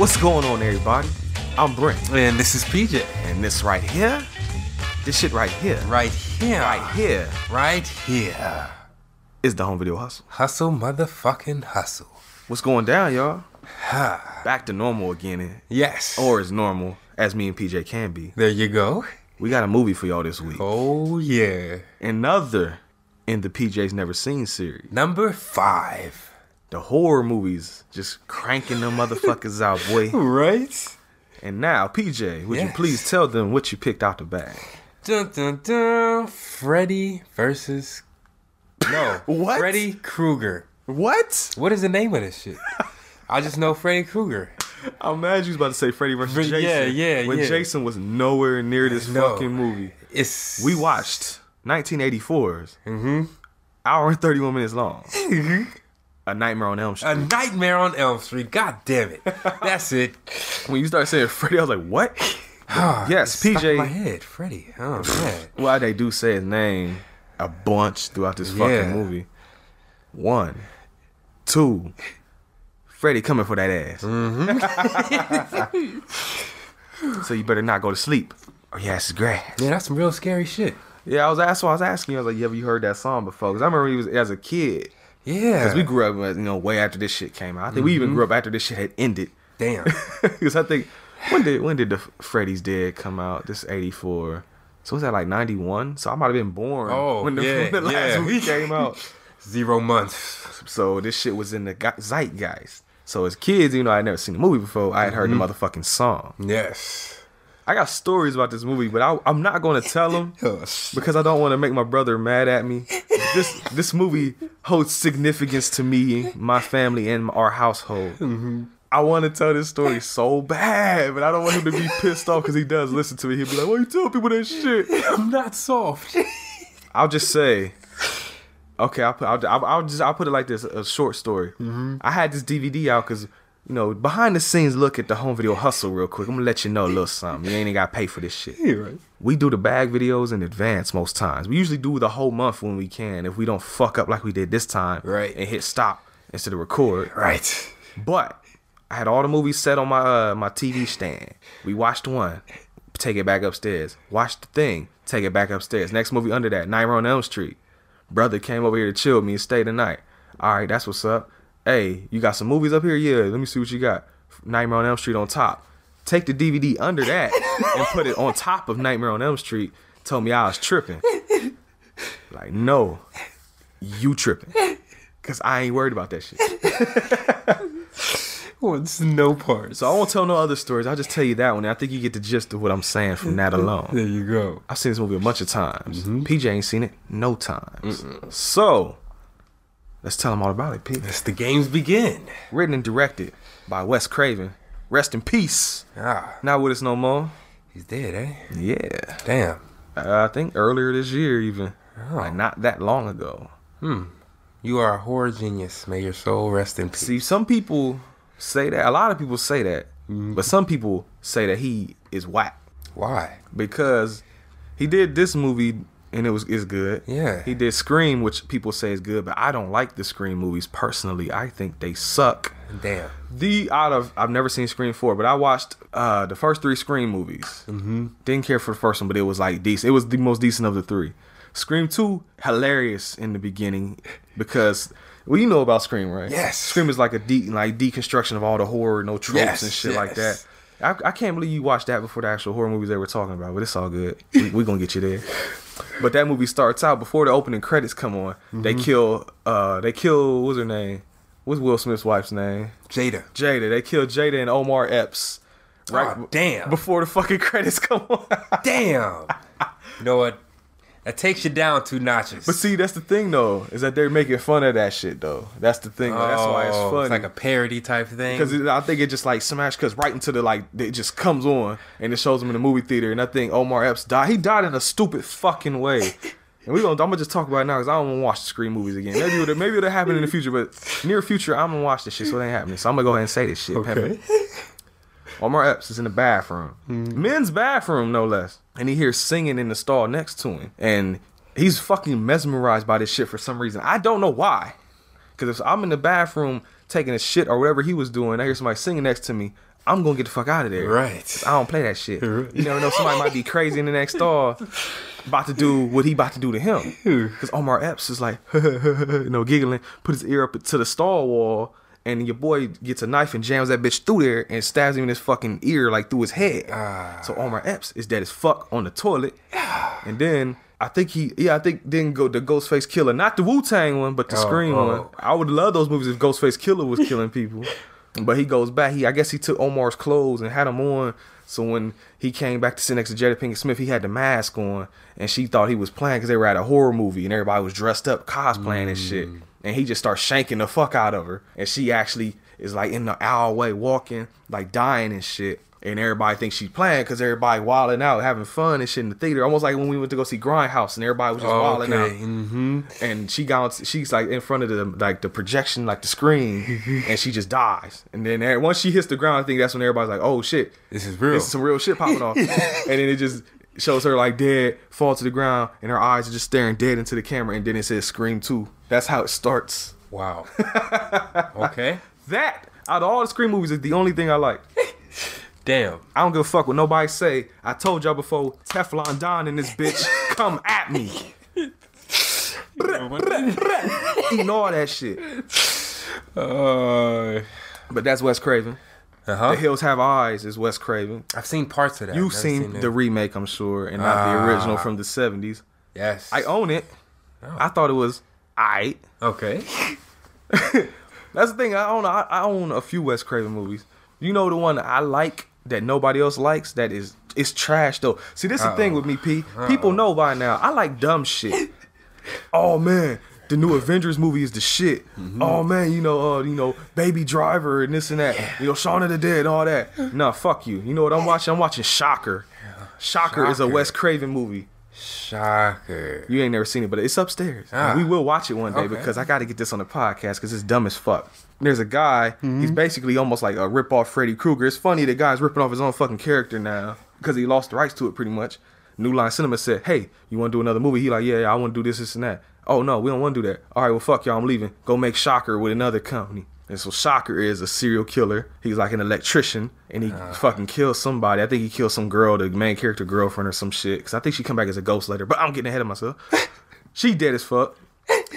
What's going on, everybody? I'm Brent, And this is PJ. and this right here, this shit right here, Right here. right here, Right here. is the home video hustle. Hustle, motherfucking hustle. What's going down, y'all? Ha. Back to normal again, Yes. or as normal as me and PJ can be. there you go. We got a movie for y'all this week. Oh yeah. Another in the PJ's Never Seen series. Number five. The horror movies just cranking them motherfuckers out, boy. Right. And now, PJ, would you please tell them what you picked out the bag? Dun dun dun. Freddy versus. No. What? Freddy Krueger. What? What is the name of this shit? I just know Freddy Krueger. I'm mad you was about to say Freddy versus Jason. yeah, yeah, When yeah. Jason was nowhere near this No. fucking movie. It's We watched 1984's Mm-hmm. hour and 31 minutes long. A Nightmare on Elm Street. a Nightmare on Elm Street. God damn it. That's it. when you started saying Freddy, I was like, what? yes, It's in my PJ. head, Freddy. Oh man. Why they do say his name a bunch throughout this fucking Yeah. movie. One, two, Freddy coming for that ass. Mm-hmm. so you better not go to sleep, Oh yeah, is grass. Yeah, that's some real scary shit. Yeah, I was that's why I was asking you. I was like, "Have you heard that song before?" Because I remember he was as a kid. Yeah. Because we grew up, you know, way after this shit came out. I think we even mm-hmm. grew up after this shit had ended. Damn. Because I think when did when did the Freddy's Dead come out? This eighty four. So was that like ninety one? So I might have been born Oh, when the, yeah, when the last yeah. movie came out. Zero months. So this shit was in the zeitgeist. So as kids, you know, I had never seen the movie before. I had heard the mm-hmm. motherfucking song. Yes. I got stories about this movie, but I, I'm not going to tell them. Because I don't want to make my brother mad at me. This this movie holds significance to me, my family, and our household. Mm-hmm. I want to tell this story so bad, but I don't want him to be pissed off because he does listen to me. He'll be like, "Why you tell people that shit?" I'm not soft. I'll just say, okay, I'll put, I'll, I'll, I'll just I'll put it like this: a short story. Mm-hmm. I had this DVD out because. You know, behind the scenes look at the home video hustle real quick. I'm gonna let you know a little something. You ain't even gotta pay for this shit. Yeah, right. We do the bag videos in advance most times. We usually do the whole month when we can if we don't fuck up like we did this time Right. and hit stop instead of record. Right. But I had all the movies set on my uh, my TV stand. We watched one, take it back upstairs. Watched the thing, take it back upstairs. Next movie under that, Nightmare on Elm Street. Brother came over here to chill with me and stay the night. All right, that's what's up. Hey, you got some movies up here? Yeah, let me see what you got. Nightmare on Elm Street on top. Take the DVD under that and put it on top of Nightmare on Elm Street. Told me I was tripping. Like, no, you tripping. Cause I ain't worried about that shit. What's no parts? So I won't tell no other stories. I'll just tell you that one. I think you get the gist of what I'm saying from that alone. there you go. I've seen this movie a bunch of times. Mm-hmm. PJ ain't seen it no times. So let's tell them all about it, P. As the games begin. Written and directed by Wes Craven. Rest in peace. Ah, Not with us no more. he's dead, eh? Yeah. Damn. Uh, I think earlier this year, even. Like not that long ago. Hmm. You are a horror genius. May your soul rest in peace. See, some people say that. A lot of people say that. But some people say that he is whack. Why? because he did this movie and it was is good. Yeah. He did Scream, which people say is good, but I don't like the Scream movies personally. I think they suck. Damn. The out of I've never seen Scream four, but I watched uh the first three Scream movies. Mm-hmm. Didn't care for the first one, but it was like decent. It was the most decent of the three. Scream two hilarious in the beginning because well you know about Scream right? Yes. Scream is like a de- like deconstruction of all the horror, no tropes Yes, and shit like that. I, I can't believe you watched that before the actual horror movies they were talking about, but it's all good. We, we gonna get you there. But that movie starts out before the opening credits come on. They Mm-hmm. kill. Uh, they kill. What's her name? What's Will Smith's wife's name? Jada. Jada. They kill Jada and Omar Epps. Right. Aw, damn. Before the fucking credits come on. Damn. you know what? That takes you down two notches. but see, that's the thing though, is that they're making fun of that shit though. That's the thing. though. That's why it's Oh, funny. like a parody type thing. Because I think it just like smashed because right into the like it just comes on and it shows him in the movie theater and I think Omar Epps died. He died in a stupid fucking way. And we gonna I'm gonna just talk about it now because I don't want to watch the screen movies again. Maybe it'll, maybe it'll happen in the future, but near future I'm gonna watch this shit, so it ain't happening. So I'm gonna go ahead and say this shit. Okay. Omar Epps is in the bathroom, mm-hmm. men's bathroom no less, and he hears singing in the stall next to him, and he's fucking mesmerized by this shit for some reason. I don't know why. Because if I'm in the bathroom taking a shit or whatever he was doing, I hear somebody singing next to me. I'm gonna get the fuck out of there. Right. I don't play that shit. You never know, somebody might be crazy in the next stall, about to do what he about to do to him. Because Omar Epps is like, you know, giggling, put his ear up to the stall wall, and your boy gets a knife and jams that bitch through there and stabs him in his fucking ear, like through his head. Ah. so Omar Epps is dead as fuck on the toilet. and then I think he, yeah, I think then go the Ghostface Killer, not the Wu Tang one, but the Oh, Scream oh. one. I would love those movies if Ghostface Killer was killing people. But he goes back. He, I guess he took Omar's clothes and had them on. So when he came back to sit next to Jada Pinkett Smith, he had the mask on, and she thought he was playing because they were at a horror movie and everybody was dressed up, cosplaying and shit. Mm. And he just starts shanking the fuck out of her, and she actually is like in the alleyway walking, like dying and shit. And everybody thinks she's playing because everybody wilding out, having fun and shit in the theater. Almost like when we went to go see Grindhouse and everybody was just wilding out. Mm-hmm. and she got she's like in front of the like the projection like the screen and she just dies and then once she hits the ground i think that's when everybody's like oh shit This is real. this is some real shit popping off and then it just shows her like dead fall to the ground and her eyes are just staring dead into the camera and then it says scream 2 that's how it starts Wow. okay. that out of all the scream movies is the only thing i like Damn. i don't give a fuck what nobody say i told y'all before teflon don and this bitch come at me eating all that shit Uh. but that's wes craven Uh huh. The Hills Have Eyes is Wes Craven. I've seen parts of that. You've seen, it. the remake, I'm sure, and not the original Ah. from the 70s. Yes. I own it. Oh. I thought it was I. Okay. That's the thing. I own. I, I own a few Wes Craven movies. You know the one I like that nobody else likes. That is it's trash though. See, this is the thing with me, P. People know by now. I like dumb shit. oh man, the new Avengers movie is the shit. Mm-hmm. Oh man, you know, uh, you know, Baby Driver and this and that. You know, Shaun of the Dead and all that. Nah, fuck you. You know what I'm watching? I'm watching Shocker. Shocker, is a Wes Craven movie. Shocker. You ain't never seen it, but it's upstairs. Ah. we will watch it one day Okay. because I got to get this on the podcast because it's dumb as fuck. There's a guy, Mm-hmm. he's basically almost like a rip off Freddy Krueger. It's funny the guy's ripping off his own fucking character now because he lost the rights to it pretty much. New Line Cinema said, Hey, you want to do another movie? He like, Yeah, yeah I want to do this, this, and that. Oh, no, we don't want to do that. All right, well, fuck y'all, I'm leaving. Go make Shocker with another company. And so Shocker is a serial killer. He's like an electrician, and he uh. fucking kills somebody. I think he killed some girl, the main character girlfriend or some shit. Because I think she come back as a ghost later. But I'm getting ahead of myself. she dead as fuck.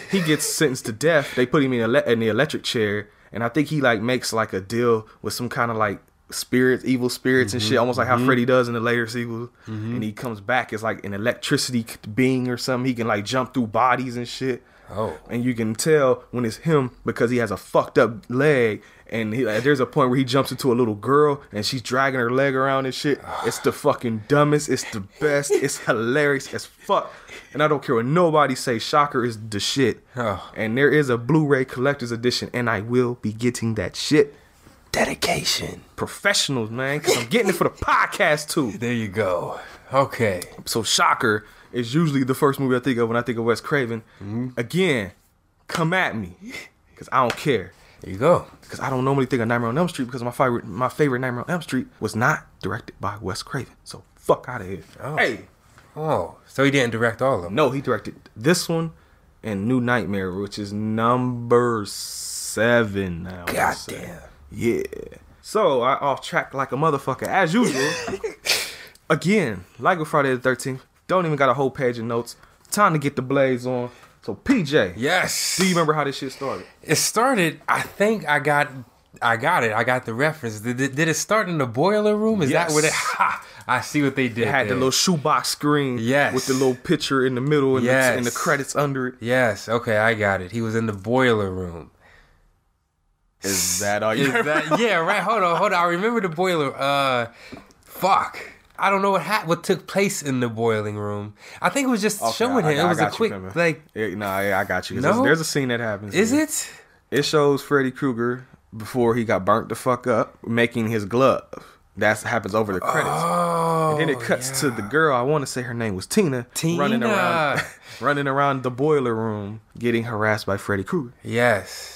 He gets sentenced to death. They put him in, ele- in the electric chair, and I think he like makes like a deal with some kind of like spirits, evil spirits and shit, mm-hmm. almost like how Freddy mm-hmm. does in the later sequels. Mm-hmm. And he comes back as like an electricity being or something. He can like jump through bodies and shit. Oh. and you can tell when it's him because he has a fucked up leg. And he, there's a point where he jumps into a little girl and she's dragging her leg around and shit. It's the fucking dumbest. It's the best. It's hilarious as fuck. And i don't care what nobody say. Shocker is the shit. Oh. and there is a blu-ray collector's edition and i will be getting that shit Dedication. professionals man because i'm getting it for the podcast too There you go. Okay. so shocker is usually the first movie i think of when i think of wes craven mm-hmm. again come at me because i don't care There you go. because I don't normally think of Nightmare on Elm Street because my favorite my favorite Nightmare on Elm Street was not directed by Wes Craven. So fuck out of here. Oh. Hey, Oh, so he didn't direct all of them. no, he directed this one and New Nightmare, which is number seven now. I wanna God say. damn. Yeah. So I off track like a motherfucker as usual. Again, like with Friday the Thirteenth, don't even got a whole page of notes. Time to get the blaze on. So PJ, Yes. do you remember how this shit started? It started. I think I got. I got it. I got the reference. Did, did, did it start in the boiler room? Is that what it? Yes. Ha! I see what they did. It had the little shoebox screen Yes. with the little picture in the middle and, Yes. the, and the credits under it. Yes. Okay, I got it. He was in the boiler room. Is that all you Is that, yeah, right. Hold on, hold on. I remember the boiler. Uh, fuck. I don't know what ha- what took place in the boiling room. I think it was just Okay, showing I- him. I it was a you, quick Pimpin'. like. Yeah, nah, yeah, I got you. No? There's, there's a scene that happens. Is here. it? It shows Freddy Krueger before he got burnt the fuck up, making his glove. That happens over the credits. Oh. and then it cuts to the girl. I want to say her name was Tina, running Tina. around, running around the boiler room, getting harassed by Freddy Krueger. Yes.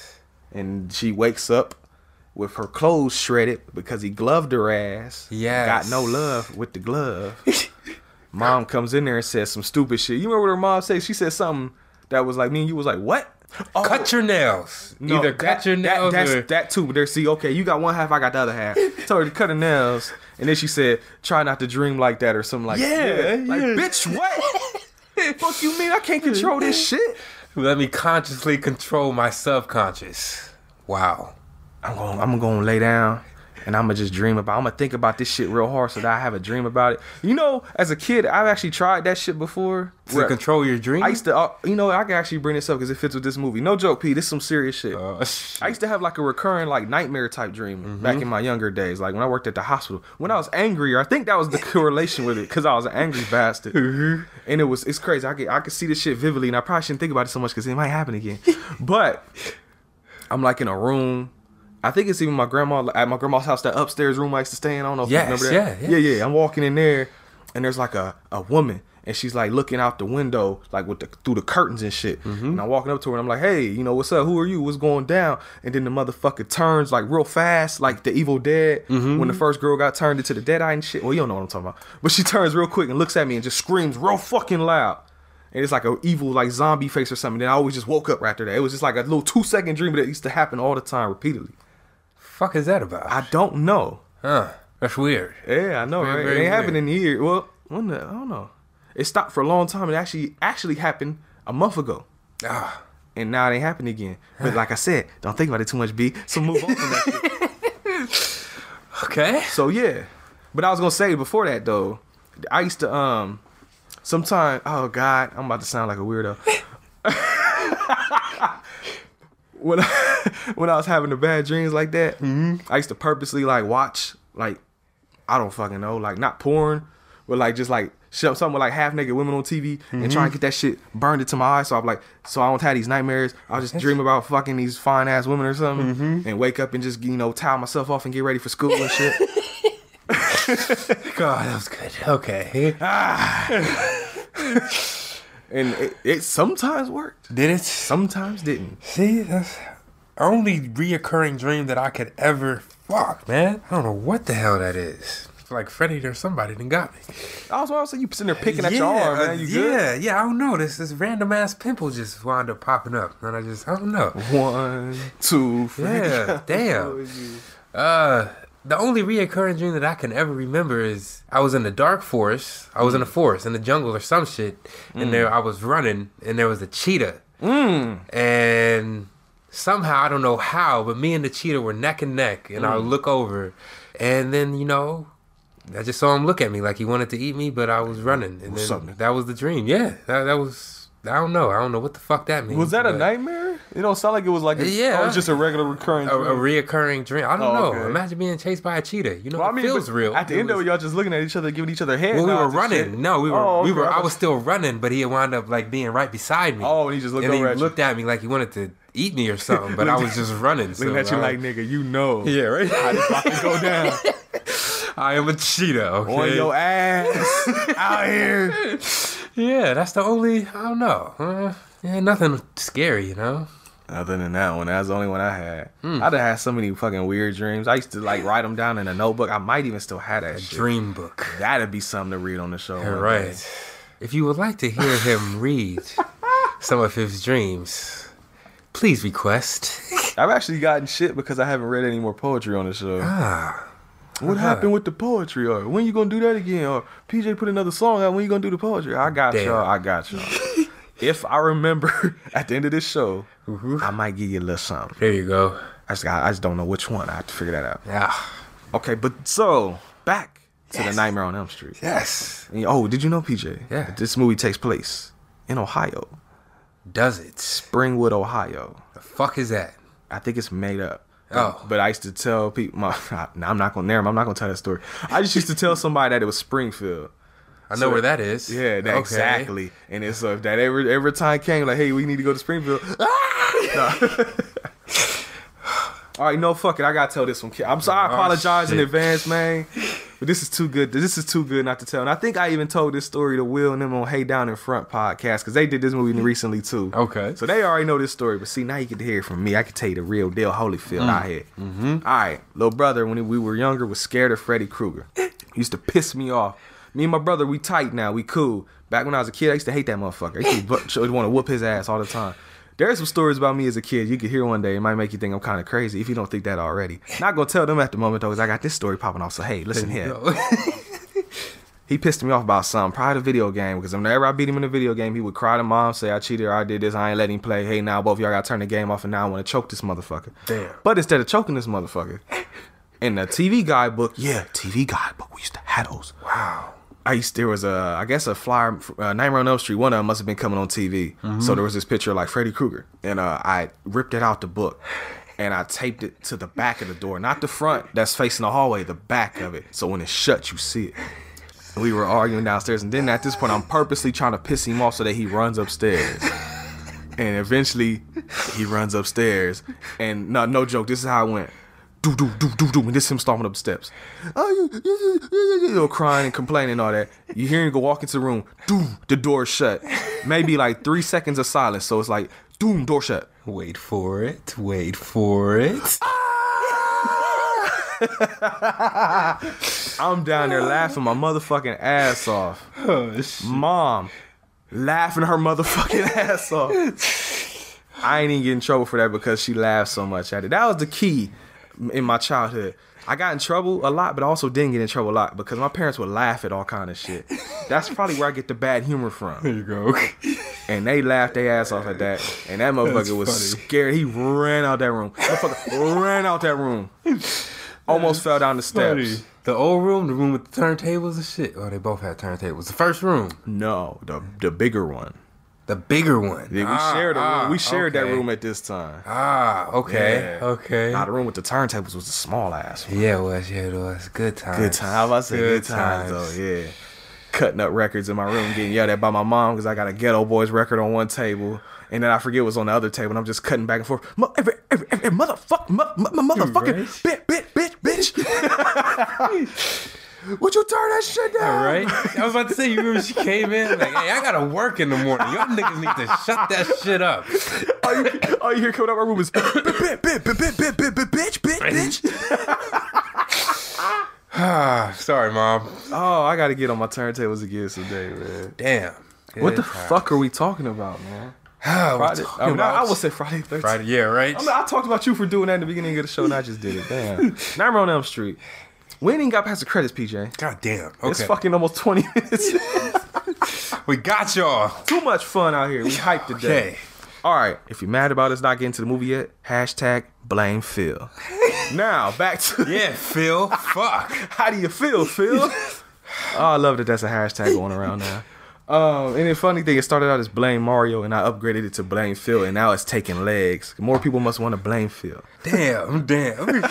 And she wakes up with her clothes shredded because he gloved her ass. Yeah, Got no love with the glove. mom comes in there and says some stupid shit. You remember what her mom said? She said something that was like me and you was like, what? cut oh. your nails. No, Either that- cut your that- nails that's, or that too. But there, see, okay, you got one half, I got the other half. Told her to cut her nails, and then she said, "Try not to dream like that" or something like Yeah, like yeah. bitch, what? Fuck you mean I can't control this shit? Let me consciously control my subconscious. Wow. I'm going, I'm gonna lay down, and I'm gonna just dream about. I'm gonna think about this shit real hard so that I have a dream about it. You know, as a kid, I've actually tried that shit before. To control your dream. I used to, uh, you know, I can actually bring this up because it fits with this movie. No joke, P. This is some serious shit. Uh, I used to have like a recurring like nightmare type dream back in my younger days, like when I worked at the hospital. When I was angrier, I think that was the correlation with it because I was an angry bastard, and it was it's crazy. I could I could see this shit vividly, and I probably shouldn't think about it so much because it might happen again. but I'm like in a room. I think it's even my grandma at my grandma's house. That upstairs room I used to stay in. I don't know if Yes, you remember that. yeah, yeah. yeah, yeah. I'm walking in there, and there's like a, a woman, and she's like looking out the window, like with the through the curtains and shit. Mm-hmm. And I'm walking up to her, and I'm like, "Hey, you know what's up? Who are you? What's going down?" And then the motherfucker turns like real fast, like the Evil Dead Mm-hmm. when the first girl got turned into the Deadite and shit. Well, you don't know what I'm talking about, but she turns real quick and looks at me and just screams real fucking loud. And it's like a evil like zombie face or something. Then I always just woke up right after that. It was just like a little two second dream, it used to happen all the time, repeatedly. Fuck is that about? I don't know. huh. That's weird. Yeah, I know, Very, right? very it ain't happened in a year. Well, when the, I don't know. It stopped for a long time. It actually actually happened a month ago, Ah. and now it ain't happened again. But like I said, don't think about it too much, B. So move on from that. Okay. So yeah, but I was gonna say before that though, I used to um, sometime. Oh God, I'm about to sound like a weirdo. when I, when I was having the bad dreams like that, mm-hmm. I used to purposely like watch like I don't fucking know, like not porn, but like just like show something with like half naked women on TV and try mm-hmm. and get that shit burned into my eyes. So I'm like, so I don't have these nightmares. I'll just dream about fucking these fine ass women or something, mm-hmm. and wake up and just you know towel myself off and get ready for school and shit. God, that was good. Okay. Ah. and it, it sometimes worked, Did it? sometimes didn't. See, that's only reoccurring dream that I could ever fuck, man. I don't know what the hell that is. It's like Freddy or somebody done got me. Was also you sitting there picking at your arm, uh, man. You good? yeah, yeah. I don't know. This this random ass pimple just wound up popping up, and I just I don't know. One, two, three. Yeah, damn. Uh, the only reoccurring dream that I can ever remember is I was in the dark forest. I was in the forest, in the jungle or some shit, and there I was running, and there was a cheetah, Mm. and somehow I don't know how, but me and the cheetah were neck and neck, and I Mm. look over, and then you know. I just saw him look at me like he wanted to eat me, but I was running, and What's then up, that was the dream. Yeah, that, that was. I don't know. I don't know what the fuck that means. Was that a but- nightmare? It don't sound like it was like a, Yeah. oh, it was just a regular recurring. a, a reoccurring dream. I don't Oh, know. okay. Imagine being chased by a cheetah. You know, Well, I it mean, feels but real. At the It end of it, y'all just looking at each other, giving each other head. well, we were running. No, we were. Oh, We were. I was still running, but he wound up like being right beside me. Oh, and he just looked and he looked you, at me like he wanted to eat me or something. But I was just running. So looking at you I- like, nigga, you know, yeah, right. how this about to go down I am a cheetah. Okay. on your ass out here. yeah, that's the only. I don't know. Uh, yeah, nothing scary, you know. Other than that one, that's the only one I had. Hmm. I'd have had so many fucking weird dreams. I used to like write them down in a notebook. I might even still have that shit. Dream book. That'd be something to read on the show. All right. day. If you would like to hear him read some of his dreams, please request. I've actually gotten shit because I haven't read any more poetry on the show. ah. What Uh-huh. happened with the poetry? Or when you gonna do that again? Or PJ put another song out. When you gonna do the poetry? I got Damn. y'all. I got y'all. if I remember at the end of this show, Mm-hmm. I might give you a little something. There you go. I just I just don't know which one. I have to figure that out. Yeah. Okay, but so back to the Nightmare on Elm Street. Yes. And, oh, did you know, PJ? Yeah. This movie takes place in Ohio, Does it? Springwood, Ohio. The fuck is that? I think it's made up. Oh. But I used to tell people, my, nah, I'm not gonna, never, mind, I'm not gonna tell that story. I just used to tell somebody that it was Springfield. I know So- where that is. Yeah, that, Okay. exactly. And it's uh, that every every time came like, hey, we need to go to Springfield. All right, no, fuck it. I gotta tell this one. I'm sorry. I Oh, apologize in advance, man. But this is too good. This is too good not to tell. And I think I even told this story to Will and them on Hey Down in Front podcast because they did this movie recently too. Okay. So they already know this story. But see, now you get to hear it from me. I can tell you the real deal, Holyfield Mm. out here. Mm-hmm. All right, little brother, when we were younger, was scared of Freddy Krueger. He used to piss me off. Me and my brother, we tight now. We cool. Back when I was a kid, I used to hate that motherfucker. I used to want to whoop his ass all the time. There's some stories about me as a kid you could hear one day. It might make you think I'm kind of crazy if you don't think that already. Not gonna tell them at the moment though, because I got this story popping off. So hey, listen here. he pissed me off about something prior to video game because whenever I beat him in a video game, he would cry to mom, say I cheated or I did this, I ain't letting him play. Hey, now both y'all gotta turn the game off and now I want to choke this motherfucker. Damn. But instead of choking this motherfucker, in the TV guidebook, yeah, TV guidebook, we used to have those. wow. I used there was a I guess a flyer uh, Nightmare on Elm Street. One of them must have been coming on TV. So there was this picture of like Freddy Krueger, and uh, I ripped it out the book, and I taped it to the back of the door, not the front that's facing the hallway, the back of it. So when it's shut, you see it. And we were arguing downstairs, and then at this point, I'm purposely trying to piss him off so that he runs upstairs. And eventually, he runs upstairs, and no, no joke. This is how it went. Do do do do do, and this is him stomping up the steps. Oh, you, you, you, you, you know, crying and complaining and all that. You hear him go walk into the room. Doom, the door shut. Maybe like three seconds of silence. So it's like, doom, door shut. Wait for it. Wait for it. I'm down there laughing my motherfucking ass off. Oh. Mom laughing her motherfucking ass off. I ain't even get in trouble for that because she laughed so much at it. That was the key in my childhood. I got in trouble a lot, but I also didn't get in trouble a lot because my parents would laugh at all kind of shit. That's probably where I get the bad humor from. There you go. And they laughed their ass off at that. And that motherfucker That's was funny. scared. He ran out that room. Motherfucker ran out that room. Almost fell down the steps. The old room, the room with the turntables and shit. Oh, they both had turntables. The first room, No, the the bigger one. The bigger one. Yeah, we Ah, shared a room. ah, we shared that room at this time. Ah, okay, Yeah. okay. Nah, the room with the turntables was the small ass one. Yeah, it was. Yeah, it was. Good times. Good time. I was about to say good, times, though. Yeah. Cutting up records in my room, getting yelled at by my mom because I got a Geto Boys record on one table, and then I forget what's on the other table, and I'm just cutting back and forth. Mo- Every, every, every motherfucker, mo- mo- mo- motherfucking Right. bitch, bitch, bitch, bitch. Would you turn that shit down? All right. I was about to say, you remember she came in like, hey, I gotta work in the morning. Y'all niggas need to shut that shit up. All you, all you hear coming out of my room is bitch, bitch, bitch, bitch, bitch, bitch, bitch. Ah, Sorry, mom. Oh, I gotta get on my turntables again today, man. Damn. What the times. fuck are we talking about, man? Friday, I, about, I would say Friday 13th. Friday, yeah, right. I, mean, I talked about you for doing that in the beginning of the show, and I just did it. Damn. Now we're on Elm Street. We ain't even got past the credits, PJ. God damn. Okay. It's fucking almost 20 minutes. we got y'all. Too much fun out here. We hyped today. Okay. All right. If you're mad about us not getting to the movie yet, hashtag blame Phil. now, back to Yeah, Phil. Fuck. how do you feel, Phil? oh, I love that that's a hashtag going around now. Um, and the funny thing, it started out as blame Mario, and I upgraded it to blame Phil, and now it's taking legs. More people must want to blame Phil. Damn. Damn.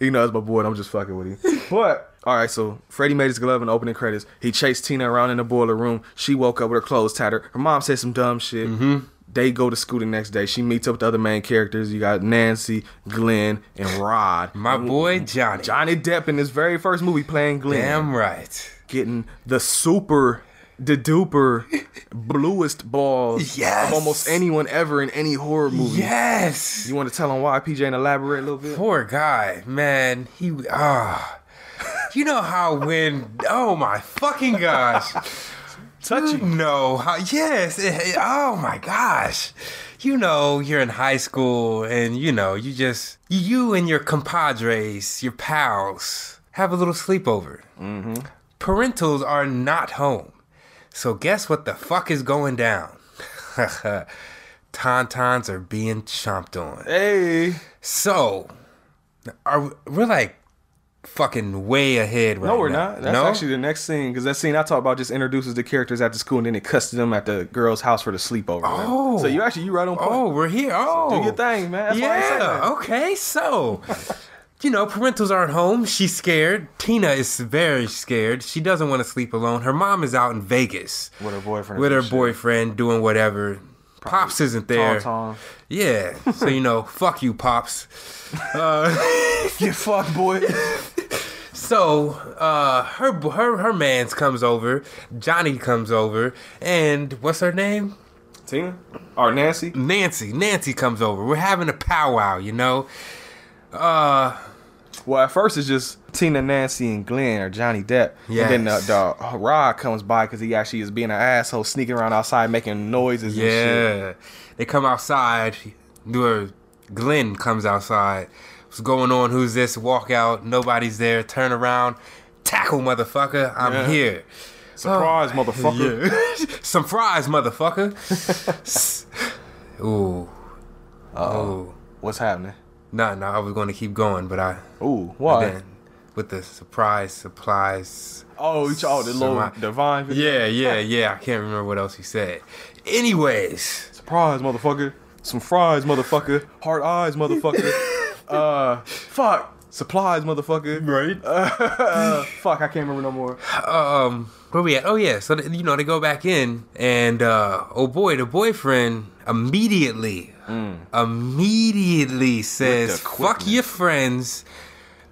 You know, that's my boy. and I'm just fucking with him. But all right, so Freddy made his glove in opening credits. He chased Tina around in the boiler room. She woke up with her clothes tattered. Her mom said some dumb shit. Mm-hmm. They go to school the next day. She meets up with the other main characters. You got Nancy, Glenn, and Rod. My boy Johnny. Johnny Depp in his very first movie playing Glenn, Damn right. getting the super, the duper, bluest balls Yes. of almost anyone ever in any horror movie. Yes. You want to tell him why, PJ, and elaborate a little bit? Poor guy, man. He ah. You know how when oh my fucking gosh. Touchy. No, how, yes. it- it- oh my gosh. You know, you're in high school and you know, you just you and your compadres, your pals, have a little sleepover. Mm-hmm. Parentals are not home. So guess what the fuck is going down? Tauntauns are being chomped on. Hey. So, are we're like fucking way ahead right No, we're now. not. That's no? actually the next scene because that scene I talked about just introduces the characters the school and then it cuts to them at the girl's house for the sleepover. man. Oh. so you actually you right on point. Oh, we're here. Oh, do your oh. thing, man. That's why I said yeah. Okay. So, you know, parentals aren't home. She's scared. Tina is very scared. She doesn't want to sleep alone. Her mom is out in Vegas With her boyfriend. with her Shit. boyfriend doing whatever. Pops isn't there. Tauntaun. Yeah. So you know, fuck you, pops. Uh, Get fucked, boy. So uh, her her her man's comes over, Johnny comes over, and what's her name? Tina or Nancy? Nancy. Nancy comes over. We're having a powwow, you know. Uh, Well, at first it's just Tina, Nancy, and Glenn or Johnny Depp. And then the, Yes. the Rod comes by because he actually is being an asshole, sneaking around outside making noises and shit. Yeah. They come outside. Glenn comes outside. What's going on? Who's this? Walk out. Nobody's there. Turn around. Tackle, motherfucker. I'm Yeah. here. Surprise, Oh, motherfucker. yeah. Some fries, motherfucker. Ooh. Ooh. What's happening? No, no, I was going to keep going, but I. Ooh, why? With the surprise supplies. Oh, each oh the little divine. video? Yeah, yeah, yeah. I can't remember what else he said. Anyways, Surprise, motherfucker. Some fries, motherfucker. Heart eyes, motherfucker. uh, fuck. Supplies, motherfucker. right? Uh, fuck, I can't remember no more. um where we at? Oh yeah, so you know they go back in and uh oh boy, the boyfriend immediately Mm. immediately says, "Fuck your friends."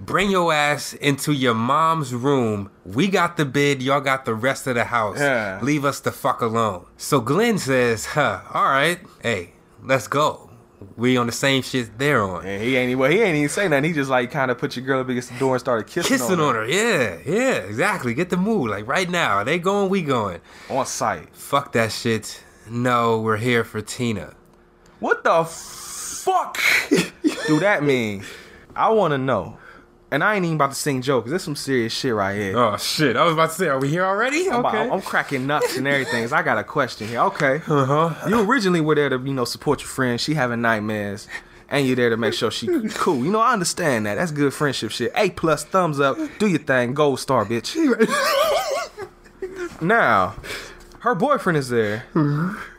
Bring your ass into your mom's room. We got the bid. y'all got the rest of the house. Yeah. Leave us the fuck alone. So Glenn says, huh, all right, hey, let's go. We on the same shit they're on. And he ain't even well, he ain't even say nothing. He just like kind of put your girl up against the door and started kissing, Kissing on her, yeah, yeah, exactly. Get the move, like right now. They going, we going. on site. Fuck that shit. No, we're here for Tina. What the fuck do that mean? I want to know. And I ain't even about to sing jokes. There's some serious shit right here. Oh shit! I was about to say, are we here already? I'm, about- I'm cracking nuts and everything. I got a question here. Okay. Uh huh. You originally were there to, you know, support your friend. She having nightmares. And you're there to make sure she cool. You know, I understand that. That's good friendship shit. A plus, thumbs up. Do your thing. Gold star, bitch. now, her boyfriend is there.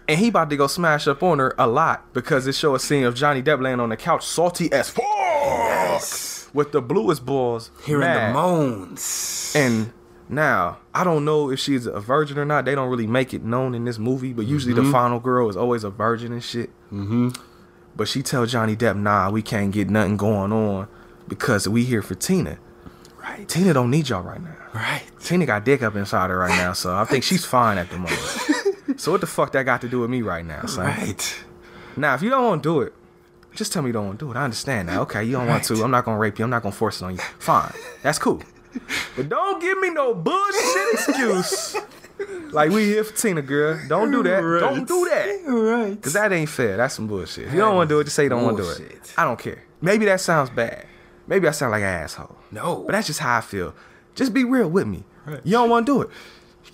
And he about to go smash up on her a lot because it show a scene of Johnny Depp laying on the couch, salty as fuck, with the bluest balls. Hearing mad. the moans. And now, I don't know if she's a virgin or not. They don't really make it known in this movie, but usually the final girl is always a virgin and shit. mm-hmm. But she tell Johnny Depp, nah, we can't get nothing going on because we here for Tina. Right. Tina don't need y'all right now. Right. Tina got dick up inside her right now, so I think she's fine at the moment. so what the fuck that got to do with me right now, son? Right. Now, if you don't want to do it, just tell me you don't want to do it. I understand that. Okay, you don't want to. I'm not gonna rape you. I'm not gonna force it on you. Fine, that's cool. But don't give me no bullshit excuse. Like we here for Tina, girl. Don't do that. Don't do that. Right. Cause that ain't fair. That's some bullshit. If you don't want to do it, just say you don't want to do it. I don't care. Maybe that sounds bad. Maybe I sound like an asshole. No. But that's just how I feel. Just be real with me. Right. You don't want to do it.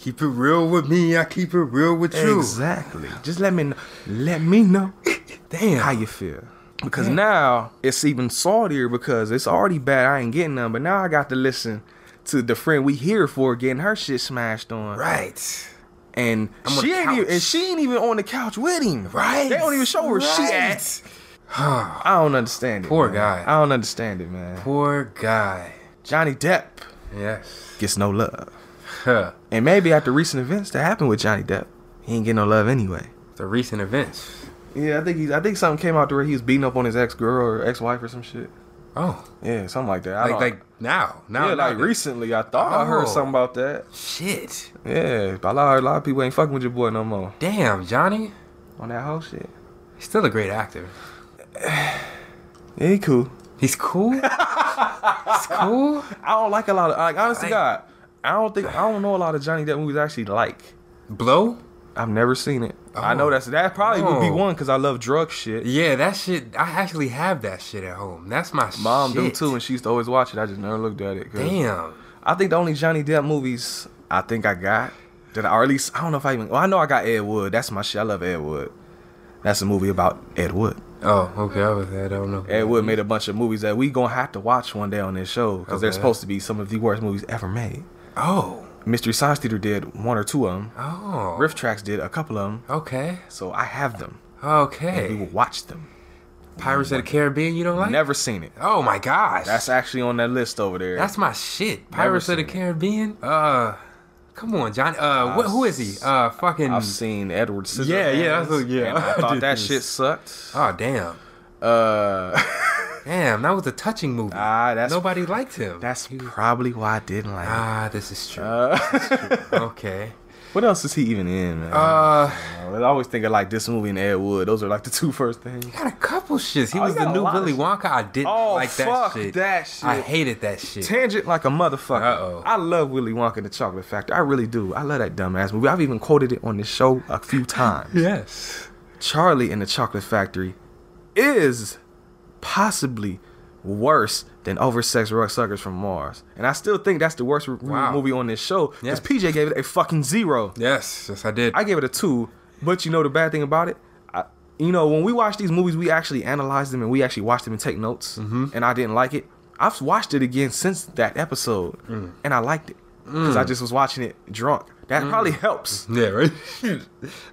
Keep it real with me. I keep it real with you. Exactly. Just let me know. Let me know Damn. how you feel. Because now it's even saltier because it's already bad. I ain't getting none, but now I got to listen to the friend we here for getting her shit smashed on. Right. And I'm she ain't even and she ain't even on the couch with him. Right. They don't even show where she at. I don't understand it. Poor man. guy. I don't understand it, man. Poor guy. Johnny Depp Yes. gets no love. Huh. And maybe after recent events that happened with Johnny Depp, he ain't getting no love anyway. The recent events. Yeah, I think he's. I think something came out to where he was beating up on his ex girl or ex wife or some shit. Oh. Yeah, something like that. I Like like now. Now. yeah, like recently, I thought I heard Oh. something about that. Shit. Yeah, but a lot, a lot of people ain't fucking with your boy no more Damn, Johnny. on that whole shit. He's still a great actor. Yeah, he cool. He's cool. He's cool. I don't like a lot of. Like, honest to God, I don't think I don't know a lot of Johnny Depp movies I actually like. Blow. I've never seen it. I know Oh. that's that probably would be Oh. one because I love drug shit. Yeah, that shit. I actually have that shit at home. That's my Mom do too, and she used to always watch it. I just never looked at it. Damn. I think the only Johnny Depp movies I think I got that, I, or at least I don't know if I even. Well, I know I got Ed Wood. That's my shit. I love Ed Wood. That's a movie about Ed Wood. Oh, okay. I was. I don't know. Ed Wood made a bunch of movies that we gonna have to watch one day on this show because they're supposed to be some of the worst movies ever made. Oh. Mystery Science Theater did one or two of them. Oh. RiffTrax did a couple of them. Okay. So I have them. And we will watch them. Pirates of the Caribbean. You don't like? Never seen it. Oh my gosh. That's actually on that list over there. That's my shit. Pirates of the seen it. Caribbean. Uh, come on, John. Uh, what, who is he? Uh, fucking. I've seen Edward Scissorhands. Yeah, yeah, that's yeah, I thought that this. shit sucked. Oh damn. Uh, Damn, that was a touching movie. ah, that's Nobody liked him. that's probably why I didn't like it. ah, this is true. Uh, okay. What else is he even in, man? Uh, I always think of like this movie and Ed Wood. Those are like the two first things. He got a couple shits. He Oh, was he the new Willy. Wonka. I didn't Oh, like that fuck shit. that shit. I hated that shit. Tangent like a motherfucker. Uh-oh. I love Willy Wonka and the Chocolate Factory. I really do. I love that dumbass movie. I've even quoted it on this show a few times. yes. Charlie and the Chocolate Factory is possibly worse than Oversexed Rugsuckers from Mars. And I still think that's the worst Wow. movie on this show because Yes. PJ gave it a fucking zero. Yes. Yes, I did. I gave it a two, but you know the bad thing about it? I, you know, when we watch these movies, we actually analyze them and we actually watch them and take notes. Mm-hmm. And I didn't like it. I've watched it again since that episode, Mm. and I liked it because I just was watching it drunk. That probably helps. yeah, right.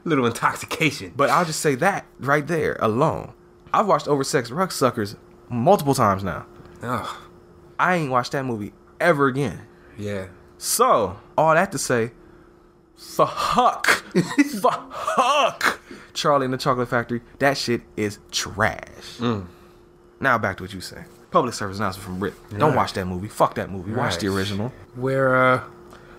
Little intoxication. But I'll just say that right there alone. I've watched Oversexed Rugsuckers multiple times now. Oh, I ain't watched that movie ever again. yeah. So, all that to say, fuck, fuck, Charlie and the Chocolate Factory. That shit is trash. Now back to what you say. Public service announcement from Rick. Don't Right. watch that movie. Fuck that movie. Watch the original. We're uh,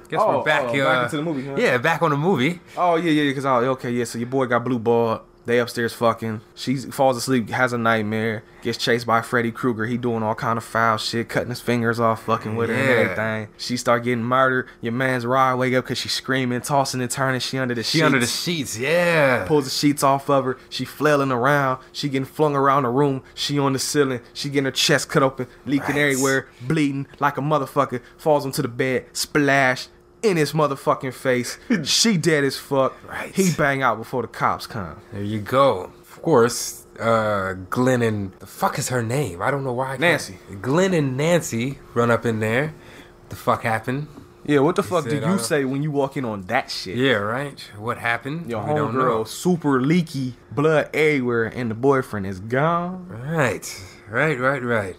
guess Oh, we're back. oh, uh, back into the movie, huh? Yeah, back on the movie. Oh yeah, yeah, because oh, okay, yeah. So your boy got blue ball. They upstairs fucking. She falls asleep, has a nightmare, gets chased by Freddy Krueger. He doing all kind of foul shit, cutting his fingers off, fucking with her and everything. She start getting murdered. Your man's ride wake up because she's screaming, tossing and turning. She under the She sheets. under the sheets. Yeah. pulls the sheets off of her. She flailing around. She getting flung around the room. She on the ceiling. She getting her chest cut open, leaking Right. everywhere, bleeding like a motherfucker. Falls onto the bed, splash in his motherfucking face. she dead as fuck. Right. He bang out before the cops come. There you go. Of course, uh, Glenn and the fuck is her name? I don't know why. I can't- Nancy. Glenn and Nancy run up in there. What The fuck happened? Yeah, what the fuck do you uh, say when you walk in on that shit? Yeah, right. What happened? Your we don't know. homegirl super leaky, blood everywhere, and the boyfriend is gone. Right, right, right, right.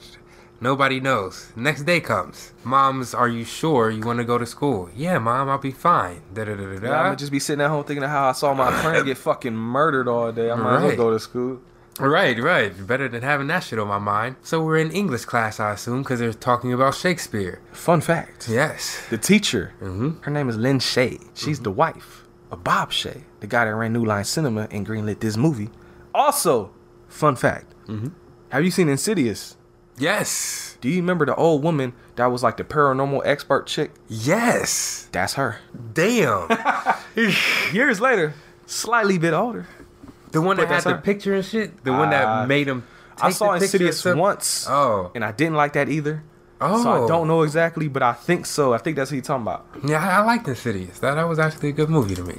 Nobody knows. Next day comes. Mom's, are you sure you want to go to school? Yeah, mom, I'll be fine. Da da da da I'm just be sitting at home thinking of how I saw my friend get fucking murdered all day. I might as well go to school. Right, right. Better than having that shit on my mind. So we're in English class, I assume, because they're talking about Shakespeare. Fun fact. Yes. The teacher, Mm-hmm. her name is Lin Shaye. She's the wife of Bob Shaye, the guy that ran New Line Cinema and greenlit this movie. Also, fun fact. Mm-hmm. Have you seen Insidious? Yes. Do you remember the old woman that was like the paranormal expert chick? Yes. That's her. Damn. Years later, slightly bit older. the one that had the picture and shit. The one that Uh, made him. I saw Insidious once, Oh. and I didn't like that either. Oh. So I don't know exactly, but I think so. I think that's what you're talking about. Yeah, I, I liked Insidious. That that was actually a good movie to me.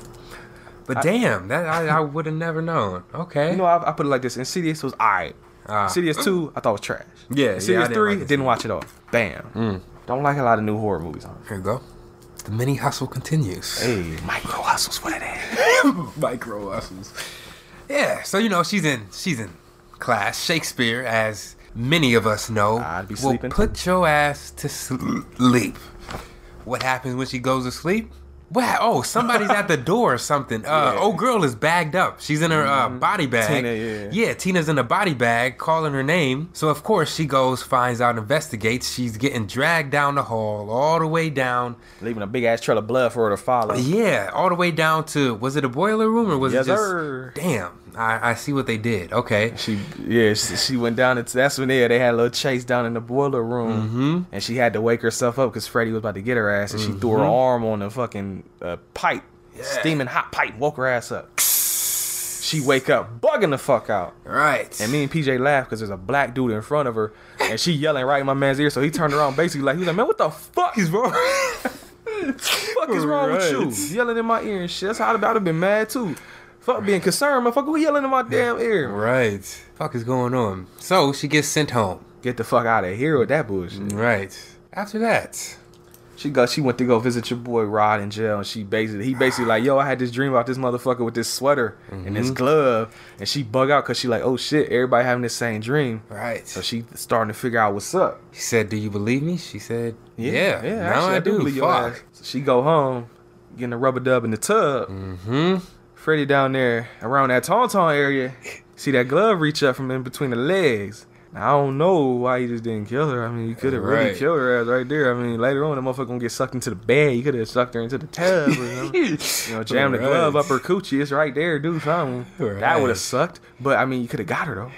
But damn, that I, I would have never known. Okay. You know, I, I put it like this: Insidious was alright. Ah. Insidious two, I thought was trash. Yeah, yeah, I didn't three, like didn't watch it all. Bam. Mm. Don't like a lot of new horror movies. Huh? Here you go. The mini hustle continues. Hey, micro hustles, what it is? Micro hustles. Yeah, so you know she's in she's in class Shakespeare, as many of us know. I'd be will sleeping. put your ass to sleep. What happens when she goes to sleep? Wow! Oh, somebody's at the door or something. Uh, Yeah. old girl is bagged up. She's in her uh, body bag. Tina, yeah. Yeah, Tina's in a body bag, calling her name. So of course she goes, finds out, investigates. She's getting dragged down the hall, all the way down. Leaving a big ass trail of blood for her to follow. Yeah, all the way down to was it a boiler room or was Yes, it just? sir. Damn, I, I see what they did. Okay, She, yeah, she, she went down. Into, that's when they they had a little chase down in the boiler room, Mm-hmm. and she had to wake herself up because Freddy was about to get her ass, and she threw her arm on the fucking uh, pipe, steaming hot pipe, woke her ass up. She wake up, bugging the fuck out. right. And me and PJ laugh because there's a black dude in front of her, and she yelling right in my man's ear. So he turned around, basically like he was like, "Man, what the fuck is wrong? fuck is wrong with you? Yelling in my ear and shit. That's how I'd have been mad too. Fuck being concerned, motherfucker. Who yelling in my damn ear? right. Fuck is going on? So she gets sent home. Get the fuck out of here with that bullshit. Right. After that, She go. She went to go visit your boy Rod in jail, and she basically he basically like, yo, I had this dream about this motherfucker with this sweater and Mm-hmm. this glove, and she bug out because she like, oh shit, everybody having this same dream. right. So she starting to figure out what's up. She said, "Do you believe me?" She said, "Yeah, yeah. now actually, I, do." believe your Fuck. So she go home, getting a rubber dub in the tub. Hmm. Freddy down there around that tauntaun area, see that glove reach up from in between the legs. I don't know why he just didn't kill her. I mean, you could have really killed her ass right there. I mean, later on, the motherfucker gonna get sucked into the bed. You could have sucked her into the tub. Or something. you know, jam the Right. glove up her coochie. It's right there. dude. something. That would have sucked. But I mean, you could have got her though.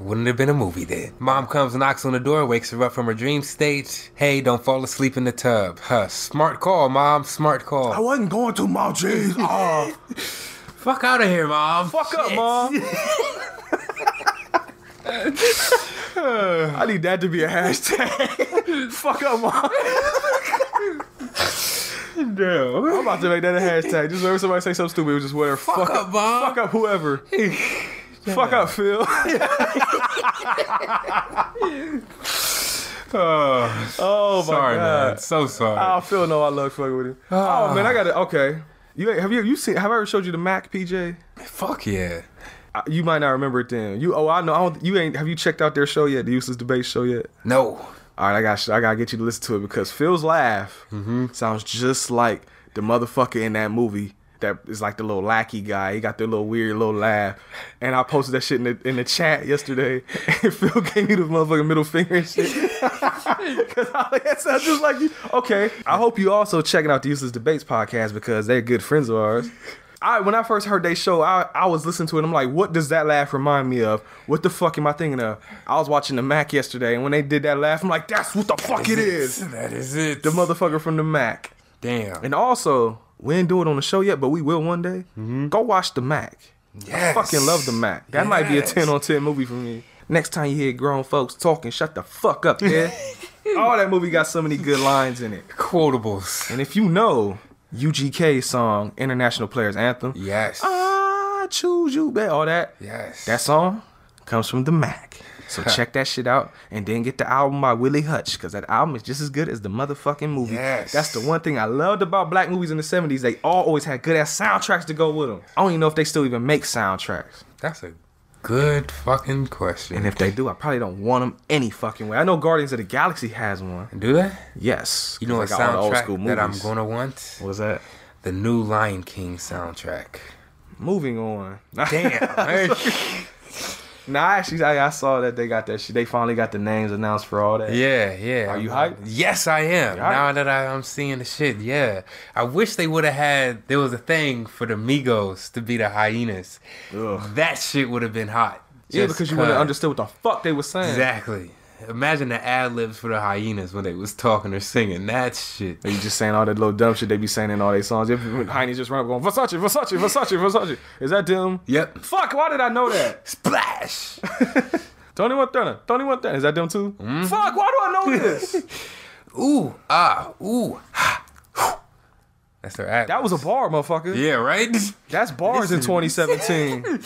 Wouldn't have been a movie then. Mom comes, knocks on the door, wakes her up from her dream state. Hey, don't fall asleep in the tub. Huh, smart call, mom. Smart call. I wasn't going to, mom. Jeez. Oh, Fuck out of here, mom. fuck up, mom. I need that to be a hashtag. fuck up, mom. Damn. I'm about to make that a hashtag. Just whenever somebody say something stupid, it was just whatever. Fuck, up, mom. Fuck up whoever. Fuck up, Phil. Oh, oh my sorry, god. man. So sorry. I Phil no, I love fucking with him. Oh man, I got it. Okay. You have you you seen? Have I ever showed you the Mack, PJ? Fuck yeah. You might not remember it then. You oh I know. I don't, you ain't. Have you checked out their show yet? The Useless Debate show yet? No. All right, I got I gotta get you to listen to it because Phil's laugh mm-hmm. sounds just like the motherfucker in that movie that is like the little lackey guy. He got the little weird little laugh, and I posted that shit in the in the chat yesterday. And Phil gave me the motherfucking middle finger and shit because that sounds just like you. Okay, I hope you also checking out the Useless Debates podcast because they're good friends of ours. I when I first heard they show, I, I was listening to it. I'm like, what does that laugh remind me of? What the fuck am I thinking of? I was watching the Mack yesterday, and when they did that laugh, I'm like, that's what the fuck it is. That is it. The motherfucker from the Mack. Damn. And also, we ain't do it on the show yet, but we will one day. Mm-hmm. Go watch the Mack. yes. I fucking love the Mack. That might be a 10 on 10 movie for me. Next time you hear grown folks talking, shut the fuck up, yeah. oh, that movie got so many good lines in it. Quotables. And if you know UGK's song, International Players Anthem, Yes. I choose you, bet all that. yes. That song comes from the Mack. So check that shit out and then get the album by Willie Hutch because that album is just as good as the motherfucking movie. Yes. That's the one thing I loved about black movies in the 70s. They all always had good ass soundtracks to go with them. I don't even know if they still even make soundtracks. That's a good fucking question. And if they do, I probably don't want them any fucking way. I know Guardians of the Galaxy has one. Do they? Yes. You know a they got all the that I'm gonna want? What's that? The new Lion King soundtrack. Moving on. Damn. Nah, actually, I, I saw that they got that shit. They finally got the names announced for all that. yeah, yeah. Are you hyped? Yes, I am. Now that I, I'm seeing the shit, yeah. I wish they would have had. There was a thing for the Migos to be the hyenas. Ugh. That shit would have been hot. Yeah, because you would have understood what the fuck they were saying. Exactly. Imagine the ad libs for the hyenas when they was talking or singing. That shit. Are you just saying all that little dumb shit they be saying in all their songs. If Heine just run up going Versace, Versace, Versace, Versace. Is that them? Yep. Fuck! Why did I know that? Splash. Tony Montana, Tony Montana. Is that them too? Fuck! Why do I know this? Ooh, ah, ooh. That's their ad. that was a bar, motherfucker. yeah, right. That's bars in 2017.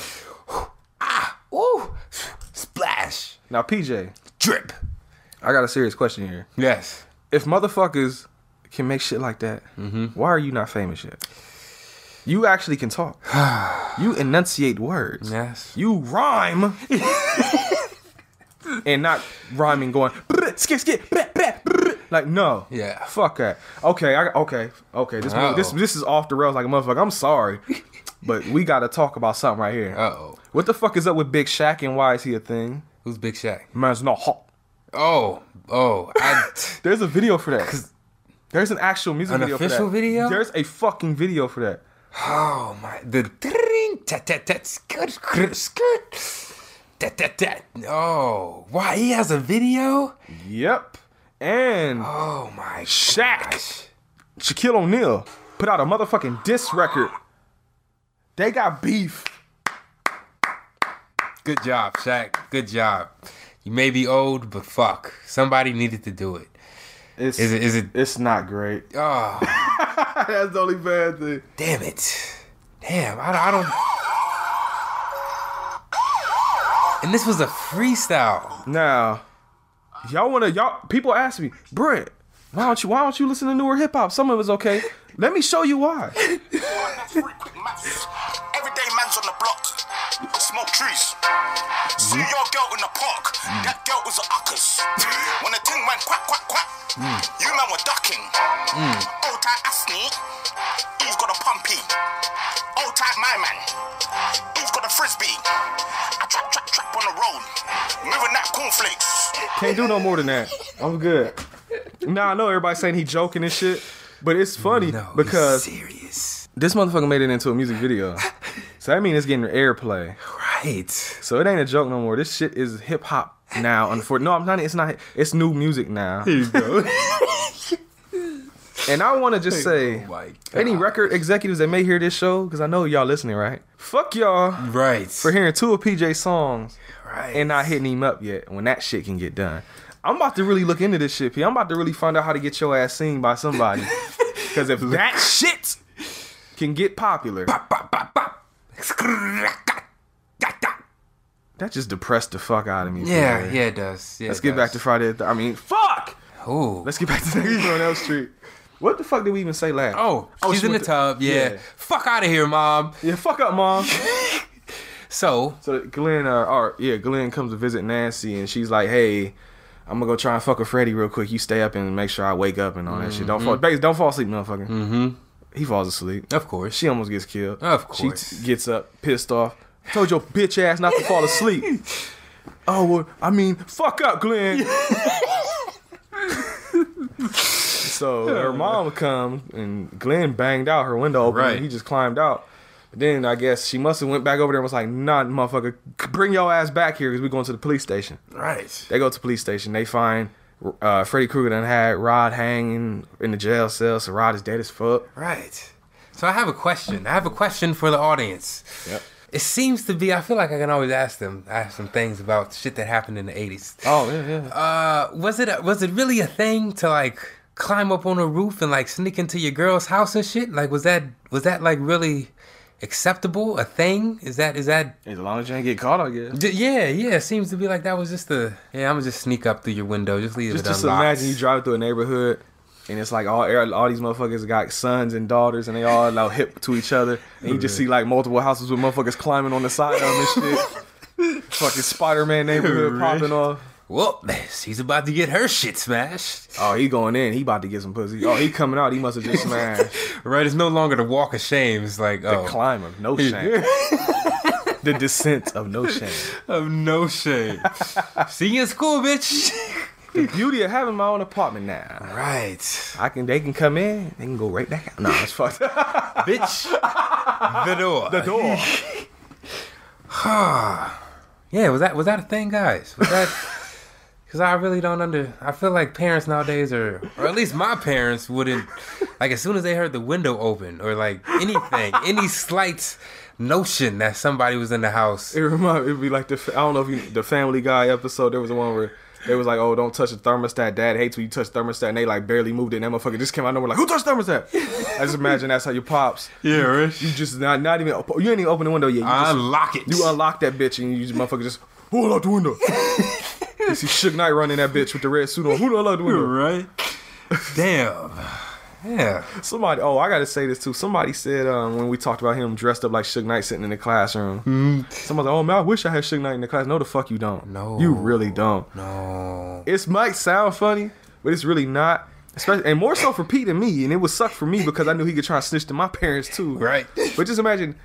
ah Ooh, splash, now, PJ, drip. I got a serious question here. Yes. If motherfuckers can make shit like that, why are you not famous yet? You actually can talk. you enunciate words. Yes. You rhyme. and not rhyming going "Brr, skit skit brr, brr, brr." like no. Yeah. Fuck that. Okay, I okay. Okay, this this this is off the rails like a motherfucker. I'm sorry. but we got to talk about something right here. Uh oh. what the fuck is up with Big Shaq and why is he a thing? Who's Big Shaq? Man's not hot. Oh, oh. I, There's a video for that. There's an actual music An video for official that. video? There's a fucking video for that. oh my. The skirt skirt skirt. Oh, why he has a video? Yep. And Oh my. Shaq. gosh. Shaquille O'Neal put out a motherfucking diss record. They got beef. Good job, Shaq. Good job. You may be old, but fuck, somebody needed to do it. It's Is it? Is it? it's not great. Oh, That's the only bad thing. damn it! Damn, I, I don't. And this was a freestyle. Now, y'all wanna y'all people ask me, Brent, why don't you why don't you listen to newer hip hop? Some of it's okay. Let me show you why. Everyday man's on the block, smoke trees. See mm-hmm. your girl in the park, mm. that girl was a uckers. Mm. when the ting went quack, quack, quack, mm. you man were ducking. Old tight Asney, he's got a pumpy. Old tight my man, he's got a frisbee. I trap, trap, trap on the road. Moving that cornflakes. Can't do no more than that. I'm good. Nah, I know everybody's saying he joking and shit, but it's funny No, because serious. this motherfucker made it into a music video. So that means it's getting airplay. Right. So it ain't a joke no more. This shit is hip hop now. Unfortunately, no, I'm not. It's not. It's new music now. Here you go. And I want to just say, Oh any record executives that may hear this show, because I know y'all listening, right? Fuck y'all right. for hearing two of PJ's songs right. and not hitting him up yet when that shit can get done. I'm about to really look into this shit, P. I'm about to really find out how to get your ass seen by somebody. Because if that shit can get popular, that just depressed the fuck out of me. Yeah, yeah, it does. Yeah, Let's it get back to. Friday. Th- I mean, fuck. Ooh. Let's get back to Nightmare on Elm Street. What the fuck did we even say last? Oh, Oh, she's she in the tub. Yeah. yeah. Fuck out of here, mom. yeah, fuck up, mom. So, So Glenn, uh, or yeah, Glenn comes to visit Nancy, and she's like, "Hey, I'm gonna go try and fuck with Freddy real quick. You stay up and make sure I wake up and all that shit. Don't fall, don't fall asleep, motherfucker." Mm-hmm. He falls asleep. of course. She almost gets killed. Of She course. t- gets up, pissed off. Told your bitch ass not to fall asleep. oh well, I mean, fuck up, Glenn. so her mom comes and Glenn banged out her window open. Right. And he just climbed out. Then I guess she must have went back over there and was like, "Nah, motherfucker, bring your ass back here because we going to the police station." right. They go to the police station. They find uh, Freddy Krueger done had Rod hanging in the jail cell. So Rod is dead as fuck. Right. So I have a question. I have a question for the audience. Yep. It seems to be. I feel like I can always ask them, ask them things about shit that happened in the '80s. Oh yeah, yeah. Uh, was it a, was it really a thing to like climb up on a roof and like sneak into your girl's house and shit? Like, was that was that like really acceptable? A thing? Is that is that? As long as you ain't get caught, I guess. D- yeah, yeah. It seems to be like that was just the. Yeah, I'm gonna just sneak up through your window. Just leave Just, it just unlocked. imagine you drive through a neighborhood and it's like all all these motherfuckers got sons and daughters and they all like hip to each other and you just see like multiple houses with motherfuckers climbing on the side of them and shit. Fucking Spider Man neighborhood popping off. Well, she's about to get her shit smashed. Oh, he going in. He about to get some pussy. Oh, he coming out. He must have just smashed Right? It's no longer the walk of shame. It's like the oh, climb of no shame. the descent of no shame. of no shame. See you in school, bitch. The beauty of having my own apartment now. right, I can. They can come in. They can go right back out. No, it's fucked. bitch. the door. the door. Yeah, was that was that a thing, guys? Was that? Because I really don't under. I feel like parents nowadays are, or at least my parents wouldn't, like as soon as they heard the window open or like anything, any slight notion that somebody was in the house. It remind it'd be like the I don't know if you the Family Guy episode. There was the one where they was like, "Oh, don't touch the thermostat." Dad hates when you touch thermostat, and they like barely moved it. And that motherfucker just came out of nowhere like, "Who touched thermostat?" I just imagine that's how you pops. Yeah, right. You just not not even you ain't even open the window yet. You, I just, unlock it. you unlock that bitch and you just motherfucker just who unlocked the window. you see Suge Knight running that bitch with the red suit on. Who the window? right? Damn. Yeah. Somebody. Oh, I gotta say this too. Somebody said um, when we talked about him dressed up like Suge Knight sitting in the classroom. Somebody, like, oh man, I wish I had Suge Knight in the class. No, the fuck you don't. No. you really don't. No. It might sound funny, but it's really not. Especially and more so for Pete and me, and it would suck for me because I knew he could try and snitch to my parents too. Right. But just imagine,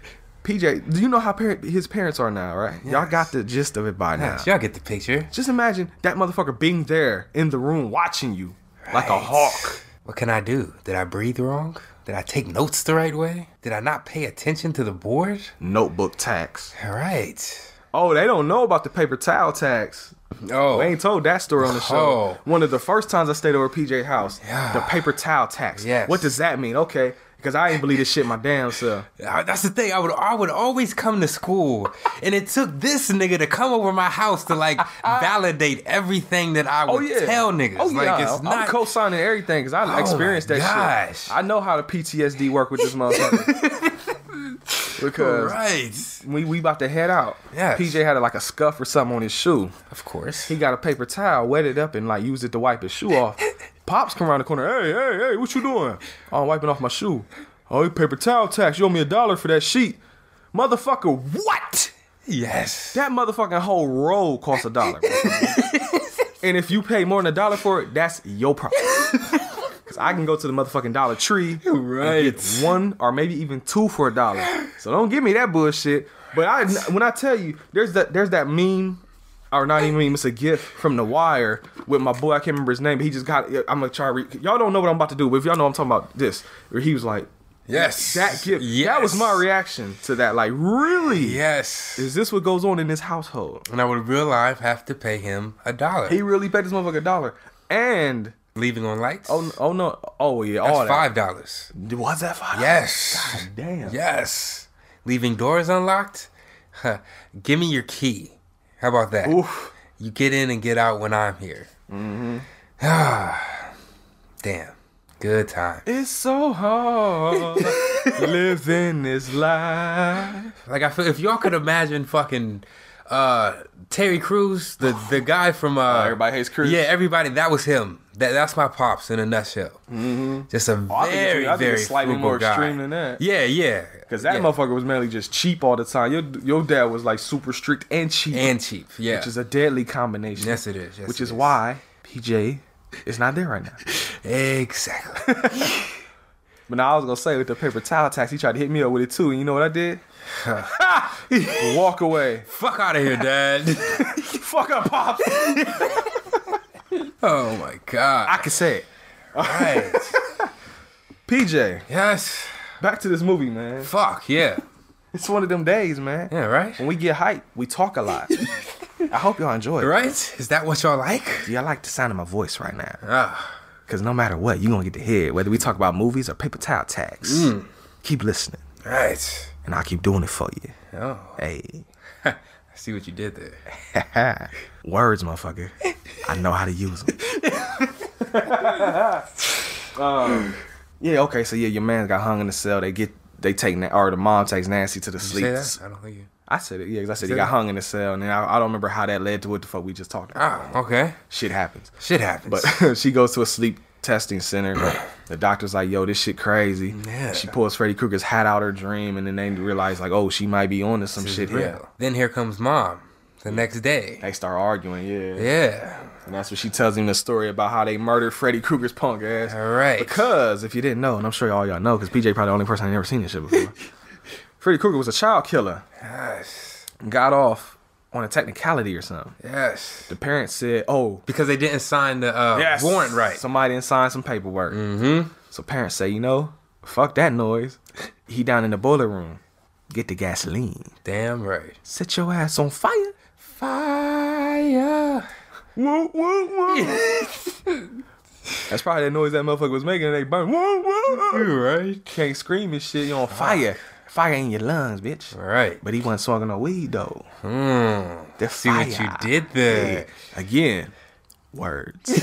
PJ. Do you know how parent, his parents are now? Right? Y'all got the gist of it by now. Y'all get the picture. Just imagine that motherfucker being there in the room watching you like a hawk. What can I do? Did I breathe wrong? Did I take notes the right way? Did I not pay attention to the board? Notebook tax. All right. Oh, they don't know about the paper towel tax. Oh. We ain't told that story on the show. Oh. One of the first times I stayed over at PJ house, Yeah. the paper towel tax. Yes. What does that mean? Okay, because I ain't believe this shit my damn self. That's the thing. I would I would always come to school, and it took this nigga to come over my house to like validate everything that I would Oh yeah, tell niggas. Oh yeah, like it's I'm not. co-signing everything because I Oh, experienced that gosh. shit. I know how the PTSD work with this motherfucker. because right. we we about to head out. Yes. PJ had like a scuff or something on his shoe. Of course. He got a paper towel, wet it up, and like used it to wipe his shoe off. Pops come around the corner. Hey, hey, hey, what you doing? Oh, I'm wiping off my shoe. Oh, you paper towel tax. You owe me a dollar for that sheet. Motherfucker, what? Yes. That motherfucking whole roll costs a dollar. and if you pay more than a dollar for it, that's your problem. Cause I can go to the motherfucking Dollar Tree, and Right. get one or maybe even two for a dollar. So don't give me that bullshit. But I, when I tell you, there's that, there's that meme, or not even it's a gift from The Wire with my boy. I can't remember his name, but he just got. I'm gonna try. Re- y'all don't know what I'm about to do, but if y'all know, I'm talking about this. Where he was like, Yes. that gift. That was my reaction to that. Like, really? Yes. Is this what goes on in this household? And I would real life have to pay him a dollar. He really paid this motherfucker a dollar. And Leaving on lights. oh, oh no, oh yeah, that's all that. five dollars. Was that five? Yes. God damn. Yes. Leaving doors unlocked. Huh. Give me your key. How about that? Oof. You get in and get out when I'm here. Mm-hmm. Damn. Good time. It's so hard living this life. Like I feel if y'all could imagine fucking uh Terry Crews, the the guy from uh Everybody Hates Chris? Yeah, everybody. That was him. That that's my pops in a nutshell. Mm-hmm. Just a Oh, I think it's- very I think very slightly more guy. extreme than that. Yeah, yeah. Because that yeah. motherfucker was mainly just cheap all the time. Your your dad was like super strict and cheap, and cheap. Yeah. which is a deadly combination. Yes, it is. Yes, which it is why PJ is not there right now. exactly. But now I was gonna say with the paper towel tax, he tried to hit me up with it too, and you know what I did? Walk away. Fuck out of here, Dad. Fuck up, pop. Oh my god. I can say it. Right. PJ, yes. back to this movie, man. Fuck yeah. It's one of them days, man. Yeah. Right. When we get hype, we talk a lot. I hope y'all enjoy it. Right. Is that what y'all like? Y'all like the sound of my voice right now. Ah. Because no matter what, you're going to get to hear. Whether we talk about movies or paper towel tax. Keep listening. right. And I'll keep doing it for you. Oh. Hey. I see what you did there. Words, motherfucker. I know how to use them. um, yeah, okay, so yeah, your man's got hung in the cell. They get, they take, Na- or the mom takes Nancy to the sleep. I don't think you. I said it, yeah, 'cause I said he got that? hung in the cell. And then I, I don't remember how that led to what the fuck we just talked about. Ah. Okay. Shit happens. Shit happens. But she goes to a sleep testing center. the doctor's like, "Yo, this shit crazy." Yeah. She pulls Freddy Krueger's hat out her dream, and then they realize like, "Oh, she might be on to some This shit real. here." Then here comes mom. The next day. They start arguing, yeah. Yeah. And that's when she tells him the story about how they murdered Freddy Krueger's punk ass. All right. Because if you didn't know, and I'm sure all y'all know, because PJ probably the only person I never seen this shit before. Freddy Krueger was a child killer. Yes. Got off on a technicality or something. Yes. The parents said, "Oh, Because they didn't sign the uh, warrant right. Somebody didn't sign some paperwork. Mm-hmm. So parents say, you know, fuck that noise. He down in the boiler room. Get the gasoline. Damn right. Set your ass on fire. Fire. Woo, woo, woo. That's probably the noise that motherfucker was making. And they burn. Woo, woo. right. Can't scream and shit. You on fire. Fire in your lungs, bitch. All right. But he wasn't smoking no weed though. Hmm. The See what you did there. Yeah. Again, words.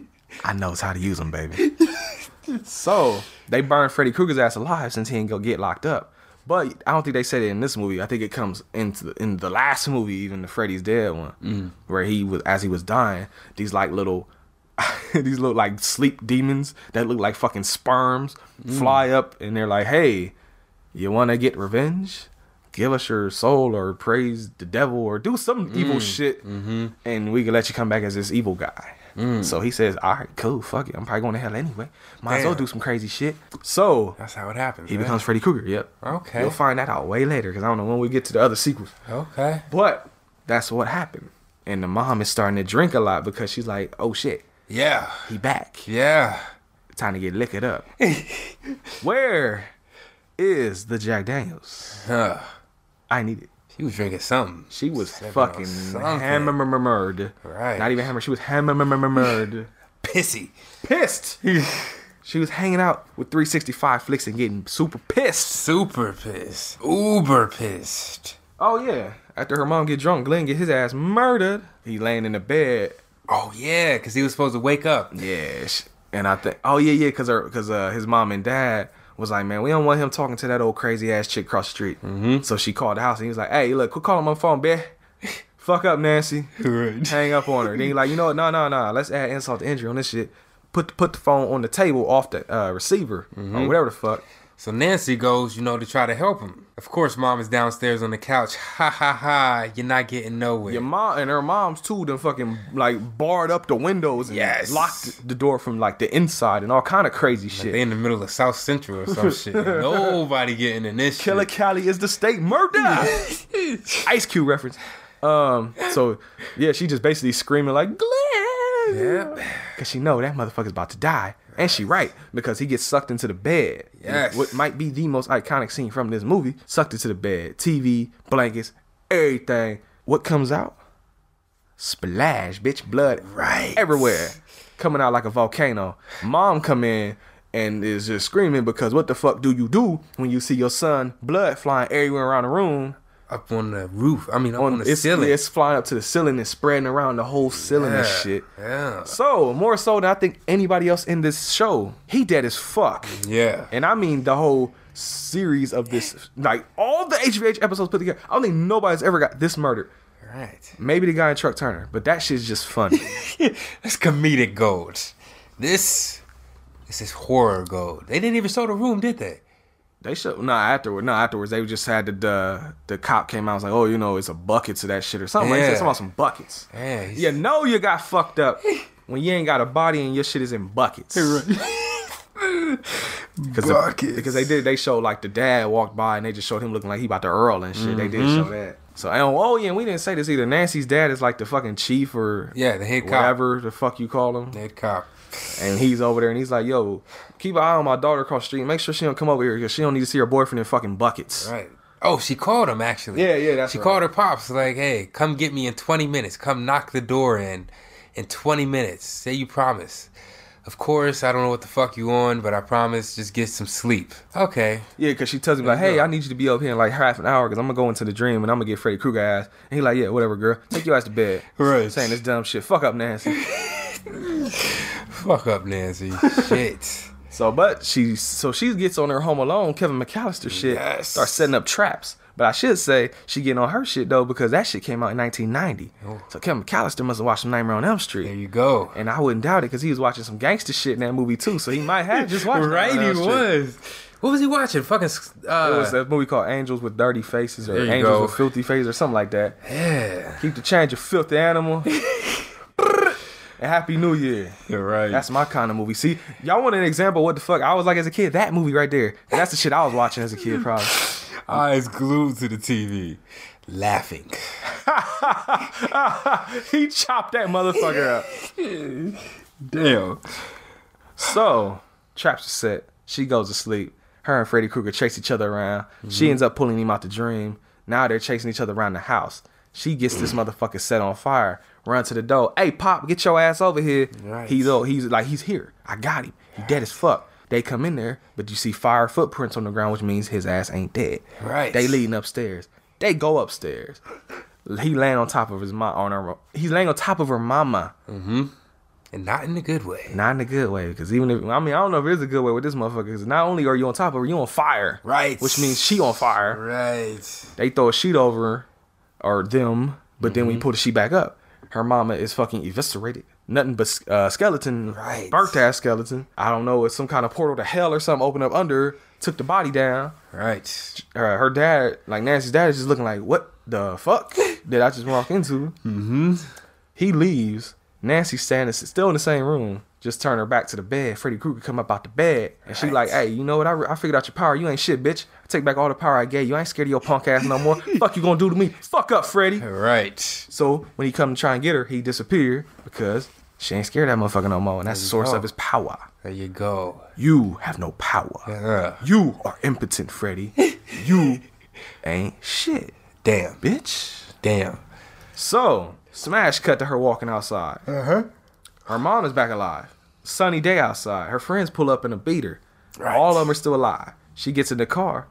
I knows how to use them, baby. so they burned Freddy Krueger's ass alive since he didn't go get locked up. But I don't think they said it in this movie. I think it comes into the, in the last movie, even the Freddy's Dead one, where he was as he was dying. These like little, these little like sleep demons that look like fucking sperms fly up, and they're like, "Hey, you want to get revenge? Give us your soul, or praise the devil, or do some mm, evil shit, mm-hmm. and we can let you come back as this evil guy." Mm. So he says, "All right, cool, fuck it. I'm probably going to hell anyway. Might as well do some crazy shit." So That's how it happens. he man. becomes Freddy Krueger. Yep. Okay. You'll find that out way later because I don't know when we get to the other sequels. Okay. But that's what happened. And the mom is starting to drink a lot because she's like, "Oh shit, Yeah. he back. Yeah. Time to get liquored up." Where is the Jack Daniels? Huh. I need it. She was drinking something. She was Sipping on fucking hammered. Right. Not even hammered. She was hammered. Pissy. pissed. she was hanging out with 365 flicks and getting super pissed. Super pissed. Uber pissed. Oh yeah. After her mom get drunk, Glenn get his ass murdered. He laying in the bed. Oh yeah, because he was supposed to wake up. Yeah. And I think, oh yeah, yeah, because her, because uh, his mom and dad was like, man, we don't want him talking to that old crazy ass chick across the street. Mm-hmm. So she called the house and he was like, hey, look, quit calling my phone, bitch. Fuck up, Nancy. Right. Hang up on her. Then he like, you know what? No, no, no. Let's add insult to injury on this shit. Put put the phone on the table off the uh, receiver or whatever the fuck. So Nancy goes, you know, to try to help him. Of course, mom is downstairs on the couch. Ha ha ha! You're not getting nowhere. Your mom and her mom's too. Then fucking like barred up the windows and Yes. locked the door from like the inside and all kind of crazy They shit. They in the middle of South Central or some shit. Nobody getting in this Killer shit. Cali is the state murder. Ice Cube reference. Um. So yeah, she just basically screaming like Glenn. Yep. Cause she know that motherfucker's about to die, and she right because he gets sucked into the bed. Yes. What might be the most iconic scene from this movie: sucked into the bed, TV, blankets, everything. What comes out? Splash, bitch, blood Right. everywhere, coming out like a volcano. Mom come in and is just screaming because what the fuck do you do when you see your son blood flying everywhere around the room? Up on the roof. I mean, up on, the it's, ceiling. it's flying up to the ceiling and spreading around the whole ceiling and shit. Yeah. So more so than I think anybody else in this show, he dead as fuck. Yeah. And I mean the whole series of this, like all the HVH episodes put together. I don't think nobody's ever got this murdered. Right. Maybe the guy in Truck Turner, but that shit's just funny. That's comedic gold. This, this is horror gold. They didn't even show the room, did they? They should no afterward, no afterwards. They just had the the, the cop came out and was like, oh, you know, it's a bucket to that shit or something. Like, he said Yeah. something about some buckets. Yeah. he's- You know you got fucked up when you ain't got a body and your shit is in buckets. Because Buckets. because they did they showed like the dad walked by and they just showed him looking like he about to Earl and shit. They did show Mm-hmm. that. So and oh yeah, we didn't say this either. Nancy's dad is like the fucking chief or Yeah, the head cop. whatever the fuck you call him. Head cop. And he's over there and he's like, yo, keep an eye on my daughter across the street. Make sure she don't come over here because she don't need to see her boyfriend in fucking buckets. Right. Oh, she called him actually. Yeah, yeah, that's She right. called her pops like, "Hey, come get me in 20 minutes. Come knock the door in in 20 minutes. Say you promise." Of course, I don't know what the fuck you on, but I promise. Just get some sleep. Okay. Yeah, because she tells me, like, "Hey, go. I need you to be up here in like half an hour because I'm gonna go into the dream and I'm gonna get Freddy Krueger ass." And he like, "Yeah, whatever, girl. Take your ass to bed." Right. Saying this dumb shit. Fuck up, Nancy. Fuck up, Nancy. Shit. so, but she, so she gets on her Home Alone Kevin McCallister shit. Yes. Starts setting up traps. But I should say she getting on her shit though because that shit came out in 1990. So Kevin McCallister must have watched some Nightmare on Elm Street. There you go. And I wouldn't doubt it because he was watching some gangster shit in that movie too. So he might have just watched. right, Nightmare he on Elm Street. was. What was he watching? Fucking. Uh, It was a movie called Angels with Dirty Faces or Angels go. with Filthy Faces or something like that. yeah. Keep the change, you filthy animal. and Happy New Year. You're right. That's my kind of movie. See, y'all want an example of what the fuck I was like as a kid? That movie right there. That's the shit I was watching as a kid, probably. eyes glued to the TV, laughing. he chopped that motherfucker up. Damn. So, traps are set. She goes to sleep. Her and Freddy Krueger chase each other around. She mm-hmm. ends up pulling him out the dream. Now they're chasing each other around the house. She gets this motherfucker set on fire. Run to the door. Hey, Pop, get your ass over here. Right. He's oh, he's like he's here. I got him. He dead as fuck. They come in there, but you see fire footprints on the ground, which means his ass ain't dead. Right. They leading upstairs. They go upstairs. He laying on top of his mom. On her, he's laying on top of her mama. Mhm. And not in a good way. Not in a good way, because even if I mean I don't know if it's a good way with this motherfucker, because not only are you on top of her, you on fire, Right. Which means she on fire. Right. They throw a sheet over her, or them, but then when Mm-hmm. pull the sheet back up, her mama is fucking eviscerated. Nothing but uh, skeleton, Right. burnt ass skeleton. I don't know, it's some kind of portal to hell or something opened up under, took the body down. Right. Her, her dad, like Nancy's dad, is just looking like, what the fuck did I just walk into? Mm-hmm. He leaves. Nancy's standing still in the same room. Just turn her back to the bed. Freddy Krueger come up out the bed, and she Right. like, "Hey, you know what? I, I figured out your power. You ain't shit, bitch. I take back all the power I gave you. I ain't scared of your punk ass no more. fuck you gonna do to me? Fuck up, Freddy." Right. So when he come to try and get her, he disappeared because she ain't scared of that motherfucker no more, and that's the source go. of his power. There you go. You have no power. Yeah. You are impotent, Freddy. You ain't shit, Damn. bitch. Damn. So, smash cut to her walking outside. Uh huh. Her mom is back alive. Sunny day outside. Her friends pull up in a beater. Right. All of them are still alive. She gets in the car.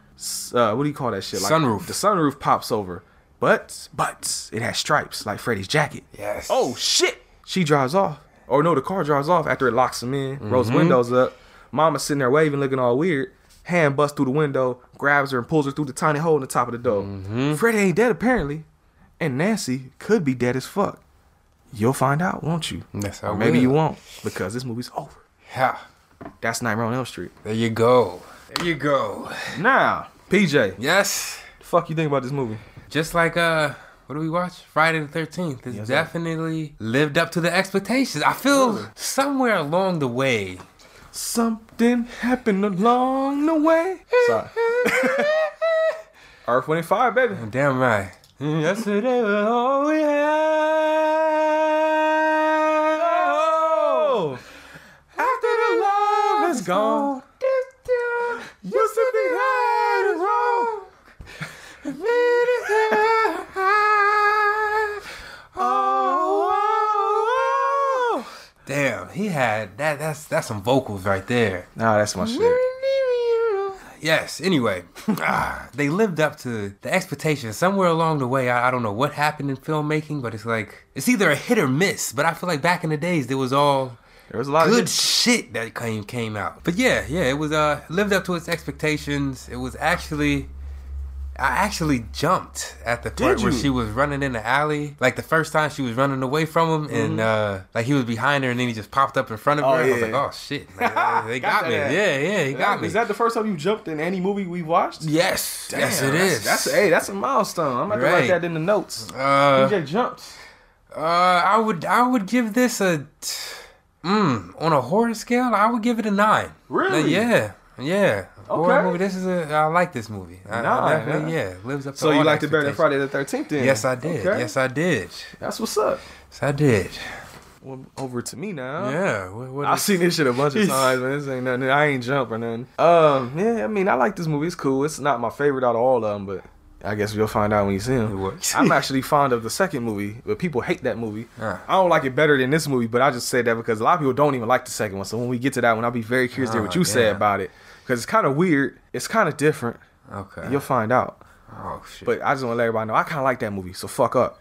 Uh, what do you call that shit? Sunroof. The sunroof pops over. But, but, it has stripes like Freddy's jacket. Yes. Oh, shit. She drives off. Or no, the car drives off after it locks them in, rolls Mm-hmm. windows up. Mama's sitting there waving, looking all weird. Hand busts through the window, grabs her and pulls her through the tiny hole in the top of the door. Mm-hmm. Freddy ain't dead apparently, and Nancy could be dead as fuck. You'll find out, won't you? Yes, I or maybe will. you won't, because this movie's over. Yeah. That's Nightmare on Elm Street. There you go. There you go. Now, PJ, Yes. the fuck you think about this movie? Just like uh what do we watch? Friday the thirteenth. It's Yes, sir. definitely lived up to the expectations. I feel somewhere along the way. Something happened along the way. Sorry. Earth, Wind, and Fire, baby. Damn right. Yesterday was all we had. Gone, used to be is wrong. Oh, Damn, he had that. That's that's some vocals right there. Nah, that's my shit. Yes. Anyway, ah, they lived up to the expectations. Somewhere along the way, I, I don't know what happened in filmmaking, but it's like it's either a hit or miss. But I feel like back in the days, there was all There was a lot good of good shit that came came out. But yeah, yeah, it was uh lived up to its expectations. It was actually. I actually jumped at the part where she was running in the alley. Like the first time she was running away from him, and uh, like he was behind her, and then he just popped up in front of Mm-hmm. Oh, her. I was yeah. like, "Oh shit, like, uh, they Got got, me!" that. Yeah, yeah, he got me. Is that the first time you jumped in any movie we watched? Yes, yes, Damn, it that's- is. That's, hey, that's a milestone. I'm gonna write that in the notes. uh, just jumped. uh, I would, I would give this a, t- mm, on a horror scale, I would give it a nine. Really? Yeah, yeah. Horror Okay. movie. This is a. I like this movie. I, I Nine, definitely, huh? yeah, lives up to So you liked it better than. Friday the Thirteenth? Then Yes, I did. Okay. Yes, I did. that's what's up. Yes, I did. Well, over to me now. Yeah. What, what I've seen this shit a bunch of times, man. This ain't nothing. I ain't jump or nothing. Um, yeah, I mean, I like this movie. It's cool. It's not my favorite out of all of them, but I guess you'll find out when you see him. I'm actually fond of the second movie, but people hate that movie. I don't like it better than this movie, but I just said that because a lot of people don't even like the second one. So when we get to that one, I'll be very curious to hear what you say about it because it's kind of weird. It's kind of different. Okay. You'll find out. oh shit. But I just want to let everybody know I kind of like that movie. So fuck up.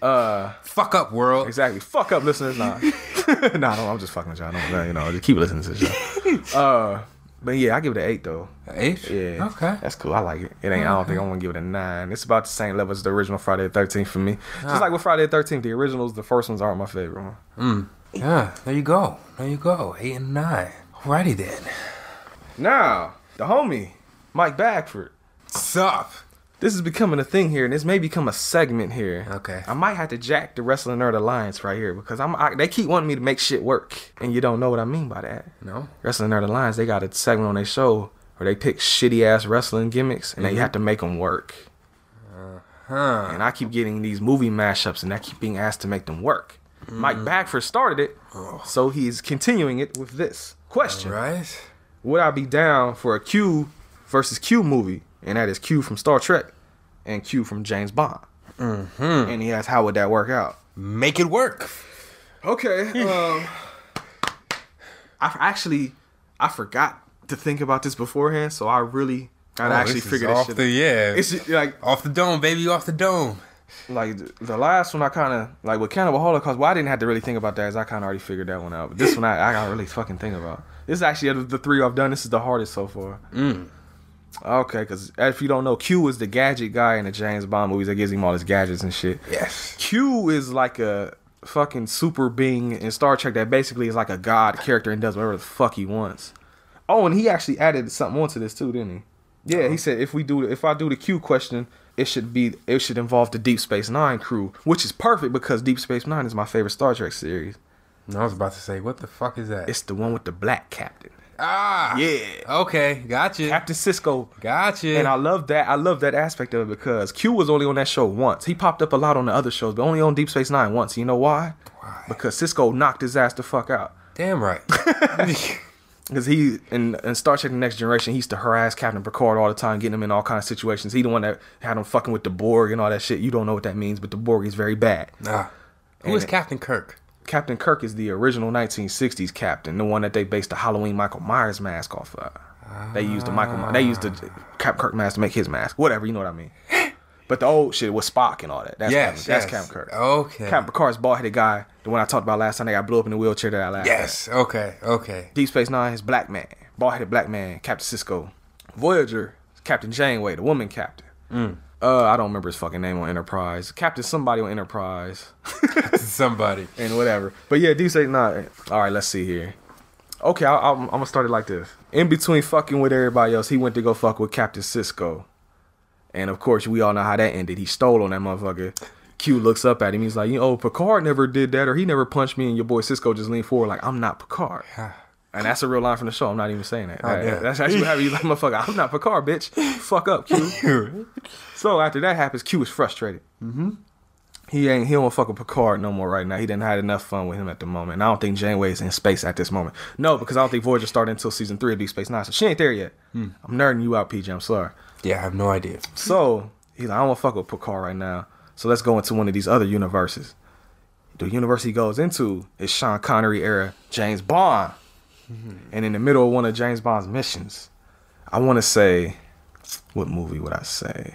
Uh, fuck up, world. Exactly. Fuck up, listeners. Nah, nah. No, I'm just fucking with y'all. Don't, you know, just keep listening to this show. Uh, but yeah, I give it an eight though. Eight. Yeah. Okay. That's cool. I like it. It ain't. I don't think I'm gonna give it a nine. It's about the same level as the original Friday the Thirteenth for me. Ah. Just like with Friday the Thirteenth, the originals, the first ones aren't my favorite one. Mm. Yeah. There you go. There you go. Eight and nine. Alrighty then. Now, the homie Mike Bagford. Sup? This is becoming a thing here, and this may become a segment here. Okay. I might have to jack the Wrestling Nerd Alliance right here because I'm. I, they keep wanting me to make shit work, and you don't know what I mean by that. No. Wrestling Nerd Alliance, they got a segment on their show where they pick shitty ass wrestling gimmicks and they mm-hmm. have to make them work. Huh. And I keep getting these movie mashups and I keep being asked to make them work. Mike mm. Bagford started it, oh. so he's continuing it with this question: Right. Would I be down for a Q versus Q movie? And that is Q from Star Trek and Q from James Bond. Mm-hmm. And he asked, how would that work out? Make it work. Okay. Um, I actually I forgot to think about this beforehand, so I really gotta Oh, actually this is figure this off shit. the yeah. It's like off the dome, baby, off the dome. like the- last one I kind of like with Cannibal Holocaust. Well, I didn't have to really think about that, as I kind of already figured that one out. But this one I, I gotta really fucking think about. This is actually of the three I've done. This is the hardest so far. Mm. Okay, because if you don't know, Q is the gadget guy in the James Bond movies that gives him all his gadgets and shit. Yes. Q is like a fucking super being in Star Trek that basically is like a god character and does whatever the fuck he wants. Oh, and he actually added something onto this too, didn't he? Yeah, he uh-huh. said if we do if I do the Q question, it should be it should involve the Deep Space Nine crew, which is perfect because Deep Space Nine is my favorite Star Trek series. And I was about to say, what the fuck is that? It's the one with the black captain. Ah. Yeah. Okay. Gotcha. Captain Sisko. Gotcha. And I love that. I love that aspect of it because Q was only on that show once. He popped up a lot on the other shows, but only on Deep Space Nine once. You know why? Why? Because Sisko knocked his ass the fuck out. Damn right. Because he in, in Star Trek: The Next Generation, he used to harass Captain Picard all the time, getting him in all kind of situations. He the one that had him fucking with the Borg and all that shit. You don't know what that means, but the Borg is very bad. ah. Who is And- Captain Kirk? Captain Kirk is the original 1960s captain, the one that they based the Halloween Michael Myers mask off of. They used the Michael, My- they used the Captain Kirk mask to make his mask. Whatever, you know what I mean. But the old shit was Spock and all that. That's Yes, Captain, that's. Captain Kirk. Okay. Captain Picard's bald headed guy, the one I talked about last time. They got blew up in the wheelchair that I laughed. at. Yes. Okay. Okay. Deep Space Nine is black man, bald headed black man, Captain Sisko. Voyager, Captain Janeway, the woman captain. Mm. Uh, I don't remember his fucking name on Enterprise. Captain somebody on Enterprise, Somebody. and whatever. But yeah, Deep Space Nine. All right, let's see here. Okay, I, I'm, I'm gonna start it like this. In between fucking with everybody else, he went to go fuck with Captain Sisko, and of course, we all know how that ended. He stole on that motherfucker. Q looks up at him. He's like, you know, Picard never did that, or he never punched me. And your boy Sisko just leaned forward like, I'm not Picard. And that's a real line from the show. I'm not even saying that. That- yeah. That's actually what happened. He's like, motherfucker, I'm not Picard, bitch. Fuck up, Q. so after that happens, Q is frustrated. Mm-hmm. He ain't he don't fuck with Picard no more right now. He didn't had enough fun with him at the moment. And I don't think Janeway is in space at this moment. No, because I don't think Voyager started until season three of Deep Space Nine. So she ain't there yet. I'm nerding you out, PJ. I'm sorry. Yeah, I have no idea. So he's like, I don't want to fuck with Picard right now. So let's go into one of these other universes. The universe he goes into is Sean Connery era James Bond. And in the middle of one of James Bond's missions, I want to say, what movie would I say?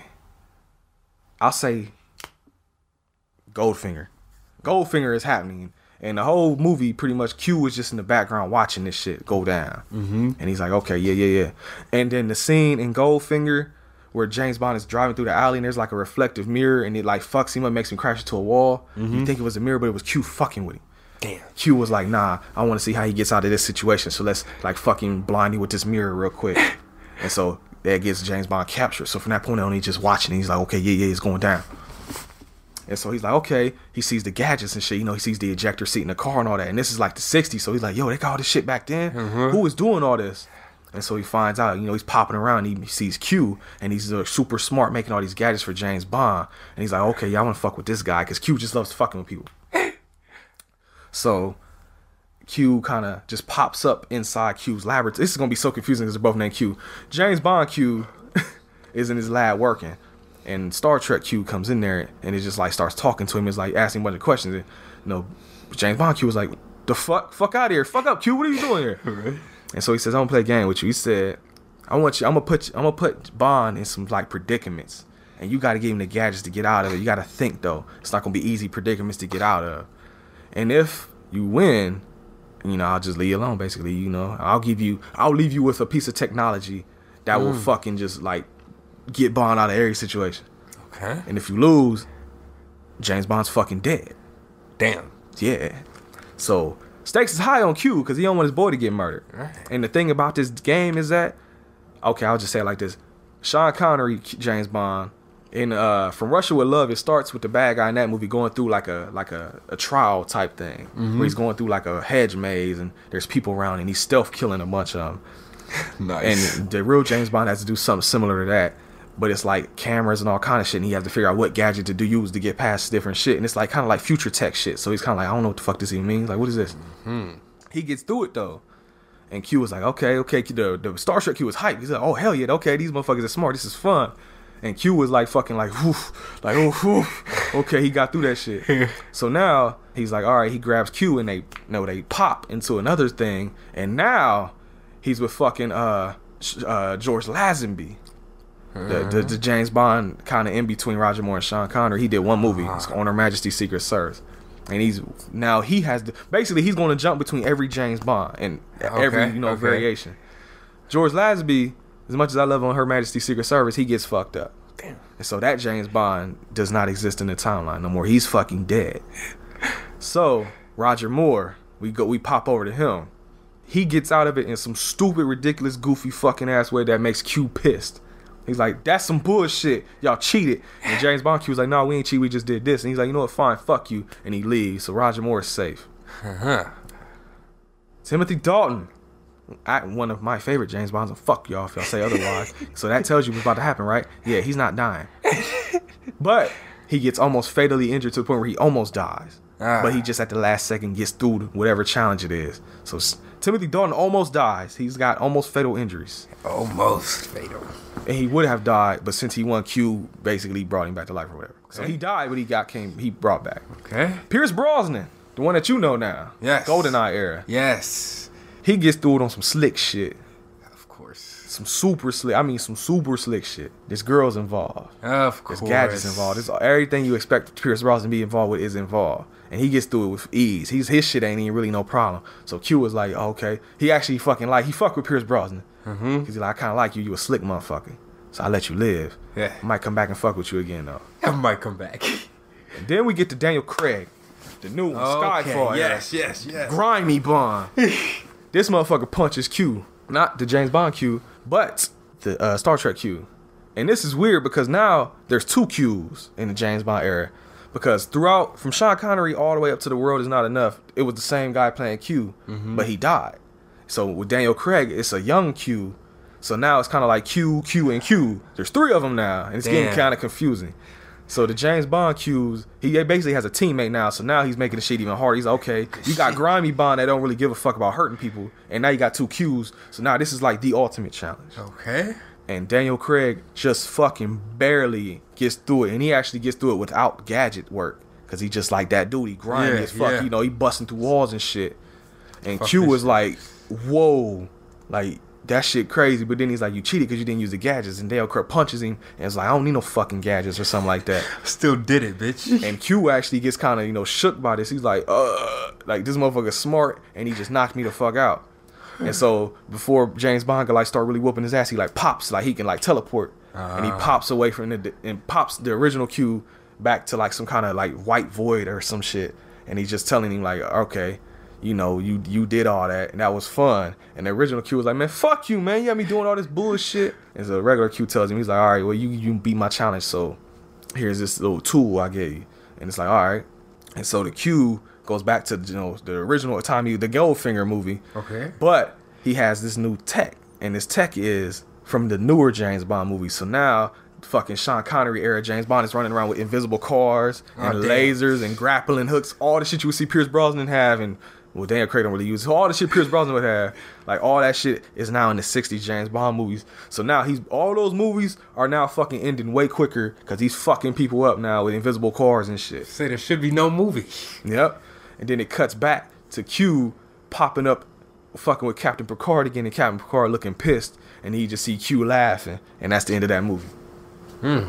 I'll say Goldfinger. Goldfinger is happening. And the whole movie, pretty much, Q was just in the background watching this shit go down. Mm-hmm. And he's like, okay, yeah, yeah, yeah. And then the scene in Goldfinger where James Bond is driving through the alley and there's like a reflective mirror and it like fucks him up, makes him crash into a wall. You think it was a mirror, but it was Q fucking with him. Damn. Q was like, nah, I want to see how he gets out of this situation. So let's like fucking blind you with this mirror real quick. and so that gets James Bond captured. So from that point on, he's just watching. And he's like, okay, yeah, yeah, it's going down. And so he's like, okay, he sees the gadgets and shit. You know, he sees the ejector seat in the car and all that. And this is like the 60s. So he's like, yo, they got all this shit back then? Who was doing all this? And so he finds out, you know, he's popping around. He sees Q and he's uh, super smart making all these gadgets for James Bond. And he's like, okay, yeah, I want to fuck with this guy because Q just loves fucking with people. So Q kind of just pops up inside Q's laboratory. This is gonna be so confusing because they're both named Q. James Bond Q is in his lab working, and Star Trek Q comes in there and it just like starts talking to him. It's like asking a bunch of questions. And, you know, James Bond Q was like, "The fuck, fuck out of here, fuck up, Q. What are you doing here?" And so he says, "I'm gonna play a game with you." He said, "I want you. I'm gonna put. You, I'm gonna put Bond in some like predicaments." And you got to give him the gadgets to get out of it. You got to think though. It's not gonna be easy predicaments to get out of. And if you win, you know, I'll just leave you alone. Basically, you know, I'll give you, I'll leave you with a piece of technology that will mm. fucking just like get Bond out of every situation. Okay. And if you lose, James Bond's fucking dead. Damn. Yeah. So stakes is high on Q because he don't want his boy to get murdered. Right. And the thing about this game is that, okay, I'll just say it like this: Sean Connery, James Bond, in uh, From Russia with Love, it starts with the bad guy in that movie going through like a like a, a trial type thing where he's going through like a hedge maze and there's people around and he's stealth killing a bunch of them. Nice. And the real James Bond has to do something similar to that. But it's like cameras and all kind of shit, and he has to figure out what gadget to do use to get past different shit. And it's like kind of like future tech shit. So he's kind of like, I don't know what the fuck this even means. Like, what is this? He gets through it though, and Q was like, okay, okay. The the Star Trek Q was hyped. He's like, oh hell yeah, okay, these motherfuckers are smart. This is fun. And Q was like fucking like, whew, like oh, okay, he got through that shit. so now he's like, all right, he grabs Q and they, know, they pop into another thing, and now he's with fucking uh, uh George Lazenby. The, the, the James Bond kind of in between Roger Moore and Sean Connery. He did one movie, it's on Her Majesty's Secret Service, and he's now he has the, basically he's going to jump between every James Bond and every Okay, you know okay. variation. George Lazenby, as much as I love on Her Majesty's Secret Service, he gets fucked up. Damn. And so that James Bond does not exist in the timeline no more. He's fucking dead. So Roger Moore, we go, we pop over to him. He gets out of it in some stupid, ridiculous, goofy, fucking ass way that makes Q pissed. He's like, "That's some bullshit. Y'all cheated." And James Bond Q was like, "No, we ain't cheat. We just did this." And he's like, "You know what? Fine. Fuck you." And he leaves. So Roger Moore is safe. Uh-huh. Timothy Dalton, I, one of my favorite James Bonds. And fuck y'all if y'all say otherwise. so that tells you what's about to happen, right? Yeah, he's not dying, but he gets almost fatally injured to the point where he almost dies. Ah. But he just at the last second gets through whatever challenge it is. So Timothy Dalton almost dies. He's got almost fatal injuries, Almost fatal. and he would have died, but since he won Q, basically brought him back to life or whatever. So he died, but he got came. He brought back Okay. Pierce Brosnan, the one that you know now. Yes. Goldeneye era. Yes. He gets through it on some slick shit. Of course. some super slick. I mean, some super slick shit. There's girls involved. Of course. There's gadgets involved. There's everything you expect Pierce Brosnan to be involved with is involved, and he gets through it with ease. He's his shit ain't even really no problem. So Q was like, oh, okay, he actually fucking like he fuck with Pierce Brosnan Mm-hmm. because he's like, I kind of like you. You a slick motherfucker. So I let you live. Yeah. I might come back and fuck with you again though. I might come back. And then we get to Daniel Craig, the new one, Skyfall. Yes, yes, yes. grimy Bond. this motherfucker punches Q, not the James Bond Q, but the uh, Star Trek Q. And this is weird because now there's two Qs in the James Bond era. Because throughout, from Sean Connery all the way up to The World Is Not Enough, it was the same guy playing Q, but he died. So with Daniel Craig, it's a young Q. So now it's kind of like Q, Q, and Q. There's three of them now, and it's getting kind of confusing. So the James Bond Qs, he basically has a teammate now. So now he's making the shit even harder. He's like, okay, you got grimy Bond that don't really give a fuck about hurting people, and now you got two Qs. So now this is like the ultimate challenge. Okay. And Daniel Craig just fucking barely gets through it, and he actually gets through it without gadget work, cause he just like that dude. He grimy Yeah, as fuck. yeah. You know, he busting through walls and shit. And Fuck Q was shit. like, whoa, like that shit crazy. But then he's like, you cheated because you didn't use the gadgets. And Dale Craig punches him and it's like, I don't need no fucking gadgets or something like that. Still did it, bitch. And Q actually gets kind of you know shook by this. He's like, uh, like this motherfucker's smart, and he just knocked me the fuck out. And so before James Bond could like start really whooping his ass, he like pops like he can like teleport, and he pops away from the and pops the original Q back to like some kind of like white void or some shit, and he's just telling him like, okay. You know, you you did all that, and that was fun. And the original Q was like, "Man, fuck you, man! You got me doing all this bullshit." And so the regular Q tells him, he's like, "All right, well, you you beat my challenge, so here's this little tool I gave you. And it's like, all right. And so the Q goes back to you know the original Tommy the Goldfinger movie. Okay. But he has this new tech, and this tech is from the newer James Bond movie. So now fucking Sean Connery era James Bond is running around with invisible cars ah, and Oh, lasers and grappling hooks, all the shit you would see Pierce Brosnan have and well, Daniel Craig don't really use all the shit Pierce Brosnan would have. Like all that shit is now in the '60s James Bond movies. So now he's all those movies are now fucking ending way quicker because he's fucking people up now with invisible cars and shit. Say there should be no movie. Yep. And then it cuts back to Q popping up, fucking with Captain Picard again, and Captain Picard looking pissed, and he just see Q laughing, and that's the end of that movie. Hmm.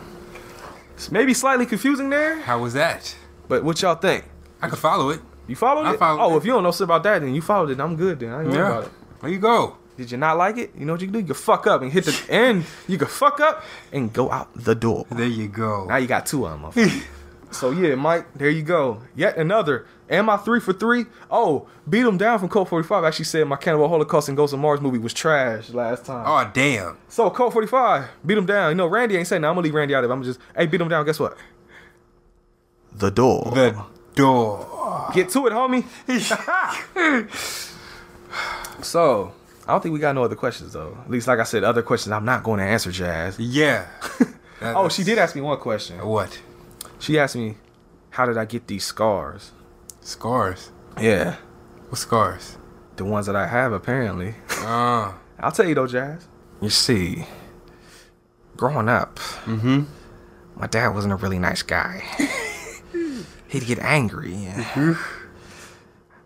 It's maybe slightly confusing there, How was that? but what y'all think? I could follow it. You followed I it? followed oh, it. if you don't know shit about that, then you followed it. I'm good. Then I ain't worried about it. There you go. Did you not like it? You know what you can do? You can fuck up and hit the end. You can fuck up and go out the door. There you go. Now you got two of them. so yeah, Mike, there you go. Yet another. Am I three for three? Oh, beat him down from Code 45. Actually said my Cannibal Holocaust and Ghost of Mars movie was trash last time. Oh damn. So Code 45, beat him down. You know, Randy ain't saying. Now I'm gonna leave Randy out of it. I'm gonna just, hey, beat him down. Guess what? The door. The door. Get to it, homie. so I don't think we got no other questions though. At least, like I said, other questions I'm not going to answer, Jazz. Yeah. That- Oh, she did ask me one question. What? She asked me, "How did I get these scars?" Scars. Yeah, What scars? the ones that I have apparently. Ah. I'll tell you though, Jazz. You see, growing up, mm-hmm. my dad wasn't a really nice guy. He'd get angry. And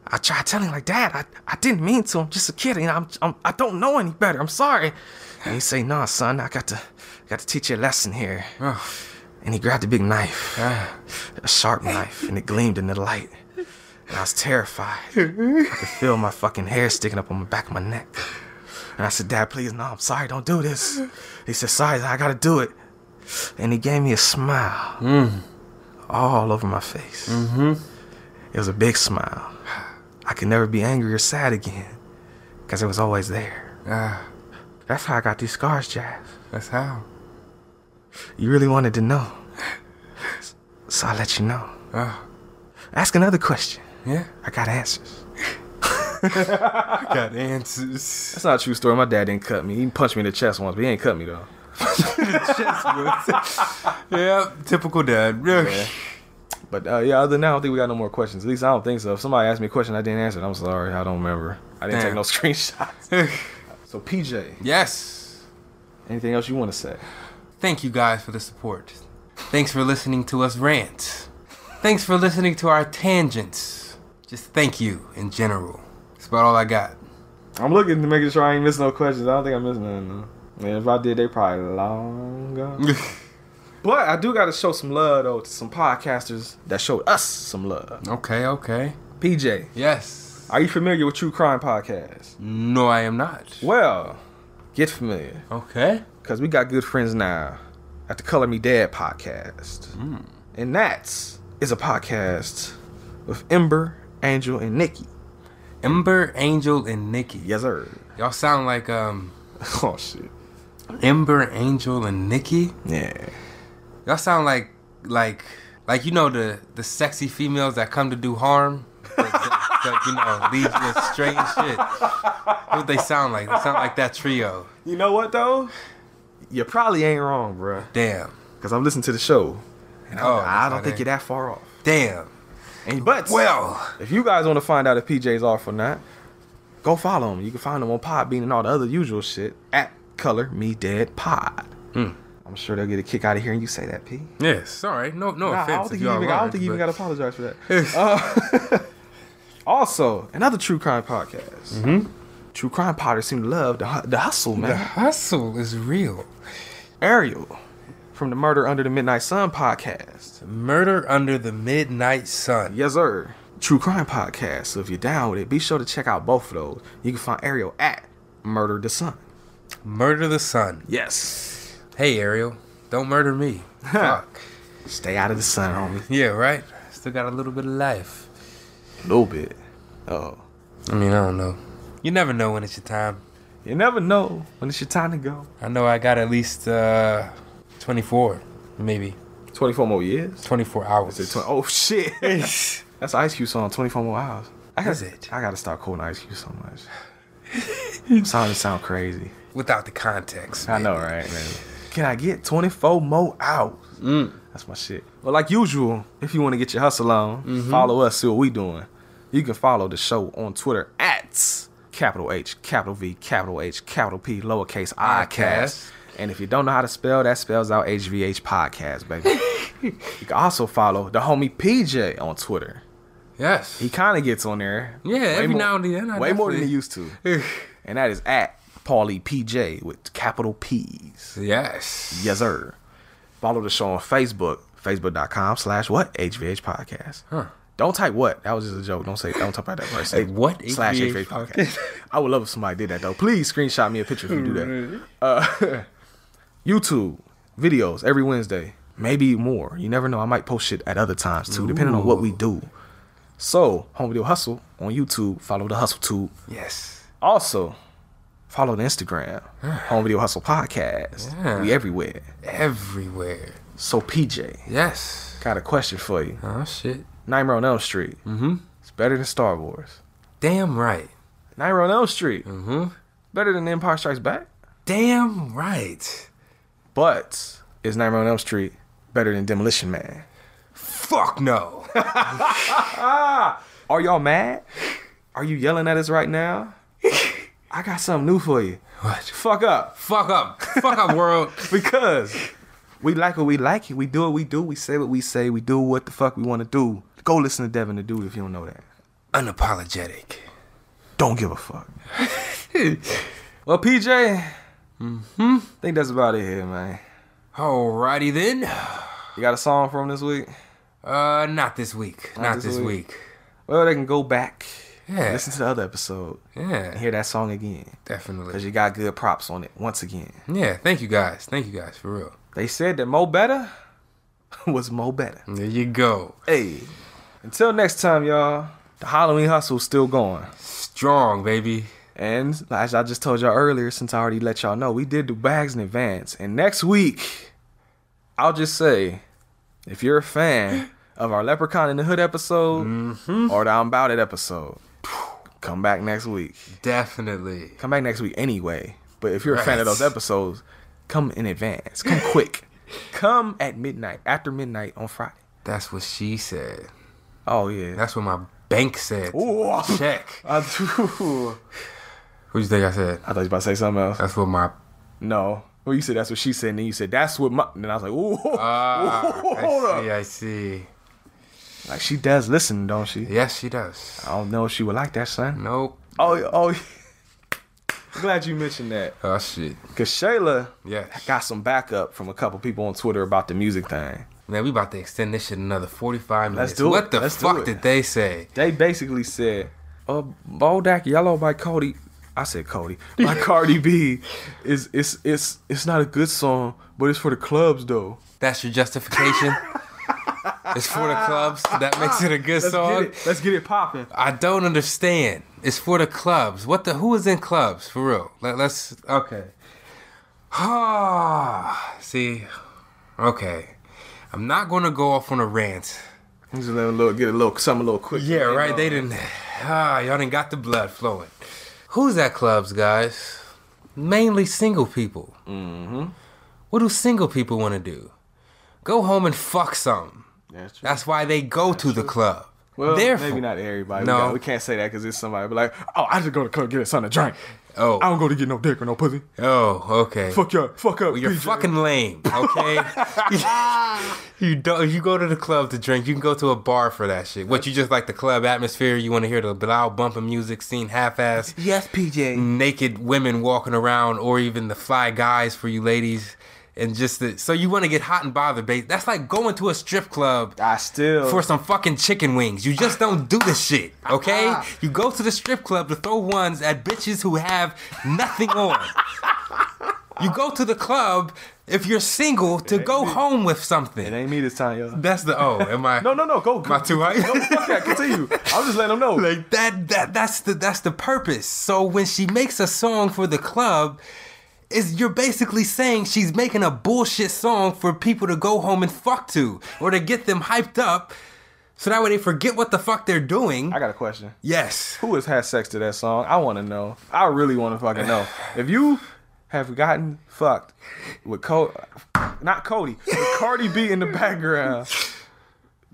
I tried telling him, like, Dad, I, I didn't mean to. I'm just a kid. You know, I'm, I'm I don't know any better. I'm sorry. And he say, No, son, I got to got to teach you a lesson here. Oh. And he grabbed a big knife, Ah. a sharp knife, and it gleamed in the light. And I was terrified. I could feel my fucking hair sticking up on the back of my neck. And I said, Dad, please, no, I'm sorry, don't do this. He said, Sorry, I gotta do it. And he gave me a smile all over my face. Mm-hmm. It was a big smile. I could never be angry or sad again because it was always there. Ah. That's how I got these scars, Jazz. That's how. You really wanted to know. So I let you know. Ah. Ask another question. Yeah. I got answers. I Got answers. That's not a true story. My dad didn't cut me. He punched me in the chest once, but he ain't cut me though. yeah. Typical dad. Yeah. But uh, yeah, other than that, I don't think we got no more questions. At least I don't think so. If somebody asked me a question I didn't answer, it, I'm sorry. I don't remember. I didn't take no screenshots. So PJ, yes. anything else you want to say? Thank you guys for the support. Thanks for listening to us rant. Thanks for listening to our tangents. Just thank you in general. That's about all I got. I'm looking to make sure I ain't missing no questions. I don't think I missed none. though. And if I did, they probably long gone. but I do got to show some love though to some podcasters that showed us some love. okay, okay. PJ, Yes. are you familiar with True Crime Podcast? No, I am not. Well, get familiar. Okay. Because we got good friends now at the Color Me Dead podcast. And that is a podcast with Ember, Angel, and Nikki. Ember, Angel, and Nikki. Yes, sir. Y'all sound like um Oh shit. Ember, Angel, and Nikki. Yeah. Y'all sound like like like you know the the sexy females that come to do harm. That, you know, lead you with strange shit. What they sound like? They sound like that trio. You know what though? You probably ain't wrong, bruh. Damn. Cause I'm listening to the show, and oh, I, Oh, I that's don't think you're that far off. Damn. And but Well, if you guys want to find out if PJ's off or not, go follow him. You can find him on Podbean and all the other usual shit at Color Me Dead Pod. Hmm. I'm sure they'll get a kick out of hearing you say that, P. yes. All right. No, no Nah, I offense. don't think you even, I don't think you even got to apologize for that. Uh, also, another true crime podcast. Mm-hmm. True crime potters seem to love the, the hustle, man. The hustle is real. Ariel from the Murder Under the Midnight Sun podcast. Murder under the midnight sun. Yes, sir. True crime podcast. So if you're down with it, be sure to check out both of those. You can find Ariel at Murder the Sun. Murder the sun. Yes. Hey Ariel, don't murder me. Fuck. Stay out of the sun, homie. Yeah, right. Still got a little bit of life. A little bit. Oh. I mean, I don't know. You never know when it's your time. You never know when it's your time to go. I know I got at least uh, 24, maybe 24 more years? 24 hours. Is it twen- oh, shit. That's Ice Cube song, 24 more hours. I gotta, it? I gotta stop quoting Ice Cube so much. It's starting to sound crazy. Without the context. I know, right, man? Can I get 24 more hours? Mm. That's my shit. Well, like usual, if you want to get your hustle on, mm-hmm. follow us, see what we doing. You can follow the show on Twitter at capital H, capital V, capital H, capital P, lowercase I cast. And if you don't know how to spell, that spells out HVH podcast, baby. you can also follow the homie PJ on Twitter. Yes. He kind of gets on there. Yeah, Way every more- now and then. I way more than he used to. and that is at Paulie PJ with capital P's. Yes. Yes, sir. Follow the show on Facebook, facebook.com slash what? HVH Podcast. Huh. Don't type what. That was just a joke. Don't say, don't talk about that person. Hey, what? Slash HVH Podcast. I would love if somebody did that, though. Please screenshot me a picture if you do that. Uh, YouTube videos every Wednesday. Maybe more. You never know. I might post shit at other times, too, depending on what we do. So, Home Video Hustle on YouTube. Follow the Hustle Tube. Yes. Also, follow the Instagram, Home Video Hustle Podcast. Yeah. We everywhere. Everywhere. So PJ, Yes. got a question for you. Oh, shit. Nightmare on Elm Street. Mm-hmm. It's better than Star Wars. Damn right. Nightmare on Elm Street. Mm-hmm. Better than Empire Strikes Back. Damn right. But is Nightmare on Elm Street better than Demolition Man? Fuck no. Are y'all mad? Are you yelling at us right now? I got something new for you. what? Fuck up. Fuck up. Fuck up, world. Because we like what we like. We do what we do. We say what we say. We do what the fuck we want to do. Go listen to Devin the Dude if you don't know that. Unapologetic. Don't give a fuck. well, PJ, mm-hmm. think that's about it here, man. Alrighty then. You got a song for him this week? Uh, not this week. Not, this this week. week. Well, they can go back, Yeah. listen to the other episode, and Yeah. hear that song again. Definitely. Because you got good props on it once again. Yeah. Thank you guys. Thank you guys for real. They said that Mo Better was Mo Better. There you go. Hey, until next time, y'all, the Halloween hustle's still going. Strong, baby. And as I just told y'all earlier, since I already let y'all know, we did do bags in advance. And next week, I'll just say, if you're a fan of our Leprechaun in the Hood episode mm-hmm. or the I'm About It episode, come back next week. Definitely. Come back next week anyway. But if you're a fan of those episodes, come in advance. Come quick. come at midnight, after midnight on Friday. That's what she said. Oh, yeah. That's what my bank said. Ooh. Check. I, do. What you think I said? I thought you were about to say something else. That's what my. No. Well, you said that's what she said, and then you said that's what my. And then I was like, ooh, Ah, hold I see. up. I see. Like she does listen, don't she? Yes, she does. I don't know if she would like that, son. Nope. Oh, oh. Glad you mentioned that, Oh shit. cause Shayla Yes. got some backup from a couple people on Twitter about the music thing. Man, we about to extend this shit another 45 minutes. Let's do it. What the Let's fuck did they say? They basically said, "Uh, Bodak Yellow by Cody." I said Cody by Cardi B is it's it's it's not a good song, but it's for the clubs though. That's your justification? it's for the clubs. That makes it a good Let's song. get. Let's get it popping. I don't understand. It's for the clubs. What the? Who is in clubs for real? Let, let's okay. Ah, see, okay. I'm not gonna go off on a rant. Just let a little, get a little, something a little quick. Yeah, right. They didn't. Ah, y'all didn't got the blood flowing. Who's at clubs, guys? Mainly single people. Mm-hmm. What do single people want to do? Go home and fuck some. That's true. That's why they go to the club. well, Therefore- maybe not everybody. No. we, got- we can't say that because it's somebody. But like, oh, I just go to the club get something to drink. Oh. I don't go to get no dick or no pussy. Oh, okay. Fuck you, fuck up. You're PJ. fucking lame, okay? you don't. You go to the club to drink. You can go to a bar for that shit. What you just like the club atmosphere? You want to hear the loud bumping music, seeing half-ass Yes, PJ. naked women walking around, or even the fly guys for you ladies, and just the, so you want to get hot and bothered. Babe. That's like going to a strip club I still for some fucking chicken wings. You just don't do this shit, okay? You go to the strip club to throw ones at bitches who have nothing on. You go to the club if you're single to go home with something. It ain't me this time, yo. That's the oh, am I? No, no, no. Go. Am I too high? No, fuck that. Continue. I'm just letting them know. like that that that's the that's the purpose. So when she makes a song for the club, is you're basically saying she's making a bullshit song for people to go home and fuck to or to get them hyped up so that way they forget what the fuck they're doing. I got a question. Yes. Who has had sex to that song? I want to know. I really want to fucking know. If you have gotten fucked with Cody, not Cody, with Cardi B in the background,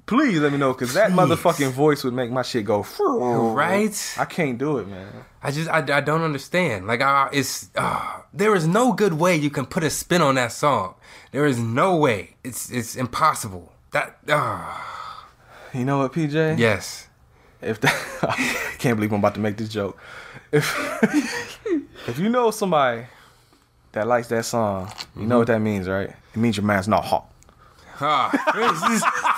please let me know because that motherfucking voice would make my shit go. Right? I can't do it, man. I just I, I don't understand. Like I, it's uh, there is no good way you can put a spin on that song. There is no way. It's it's impossible. That uh, You know what, PJ? yes. If that, I can't believe I'm about to make this joke. If if you know somebody that likes that song, you know what that means, right? It means your man's not hot. Ah,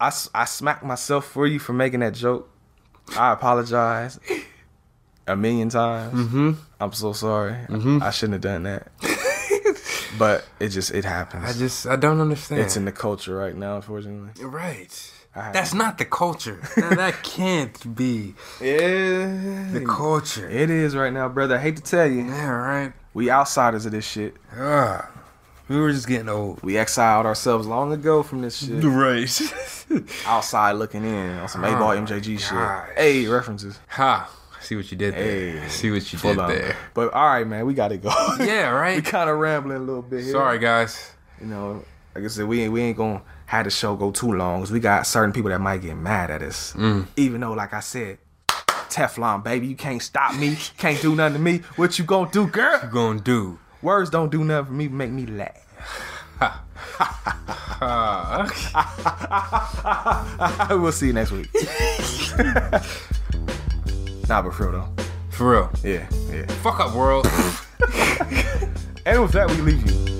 I, I smacked myself for you for making that joke. I apologize a million times. Mm-hmm. I'm so sorry. Mm-hmm. I shouldn't have done that. but it just it happens. I just I don't understand. it's in the culture right now, unfortunately. right. That's not the culture. Now, that can't be Yeah, the culture. it is right now, brother. I hate to tell you, Yeah, right. we outsiders of this shit. Ah, we were just getting old. We exiled ourselves long ago from this shit. Right. Outside looking in on some 8Ball MJG shit. gosh. Hey, references. ha. See what you did there. Hey, See what you did on. there. But all right, man, we gotta go. Yeah, right. we kind of rambling a little bit here. Sorry, guys. you know, like I said, we ain't we ain't gonna have the show go too long because we got certain people that might get mad at us. Mm. Even though, like I said, Teflon, baby, you can't stop me, can't do nothing to me. What you gonna do, girl? You gonna do? Words don't do nothing for me, make me laugh. we'll see you next week. nah, but for real though, For real. yeah, yeah. Fuck up, world. And with that, we leave you.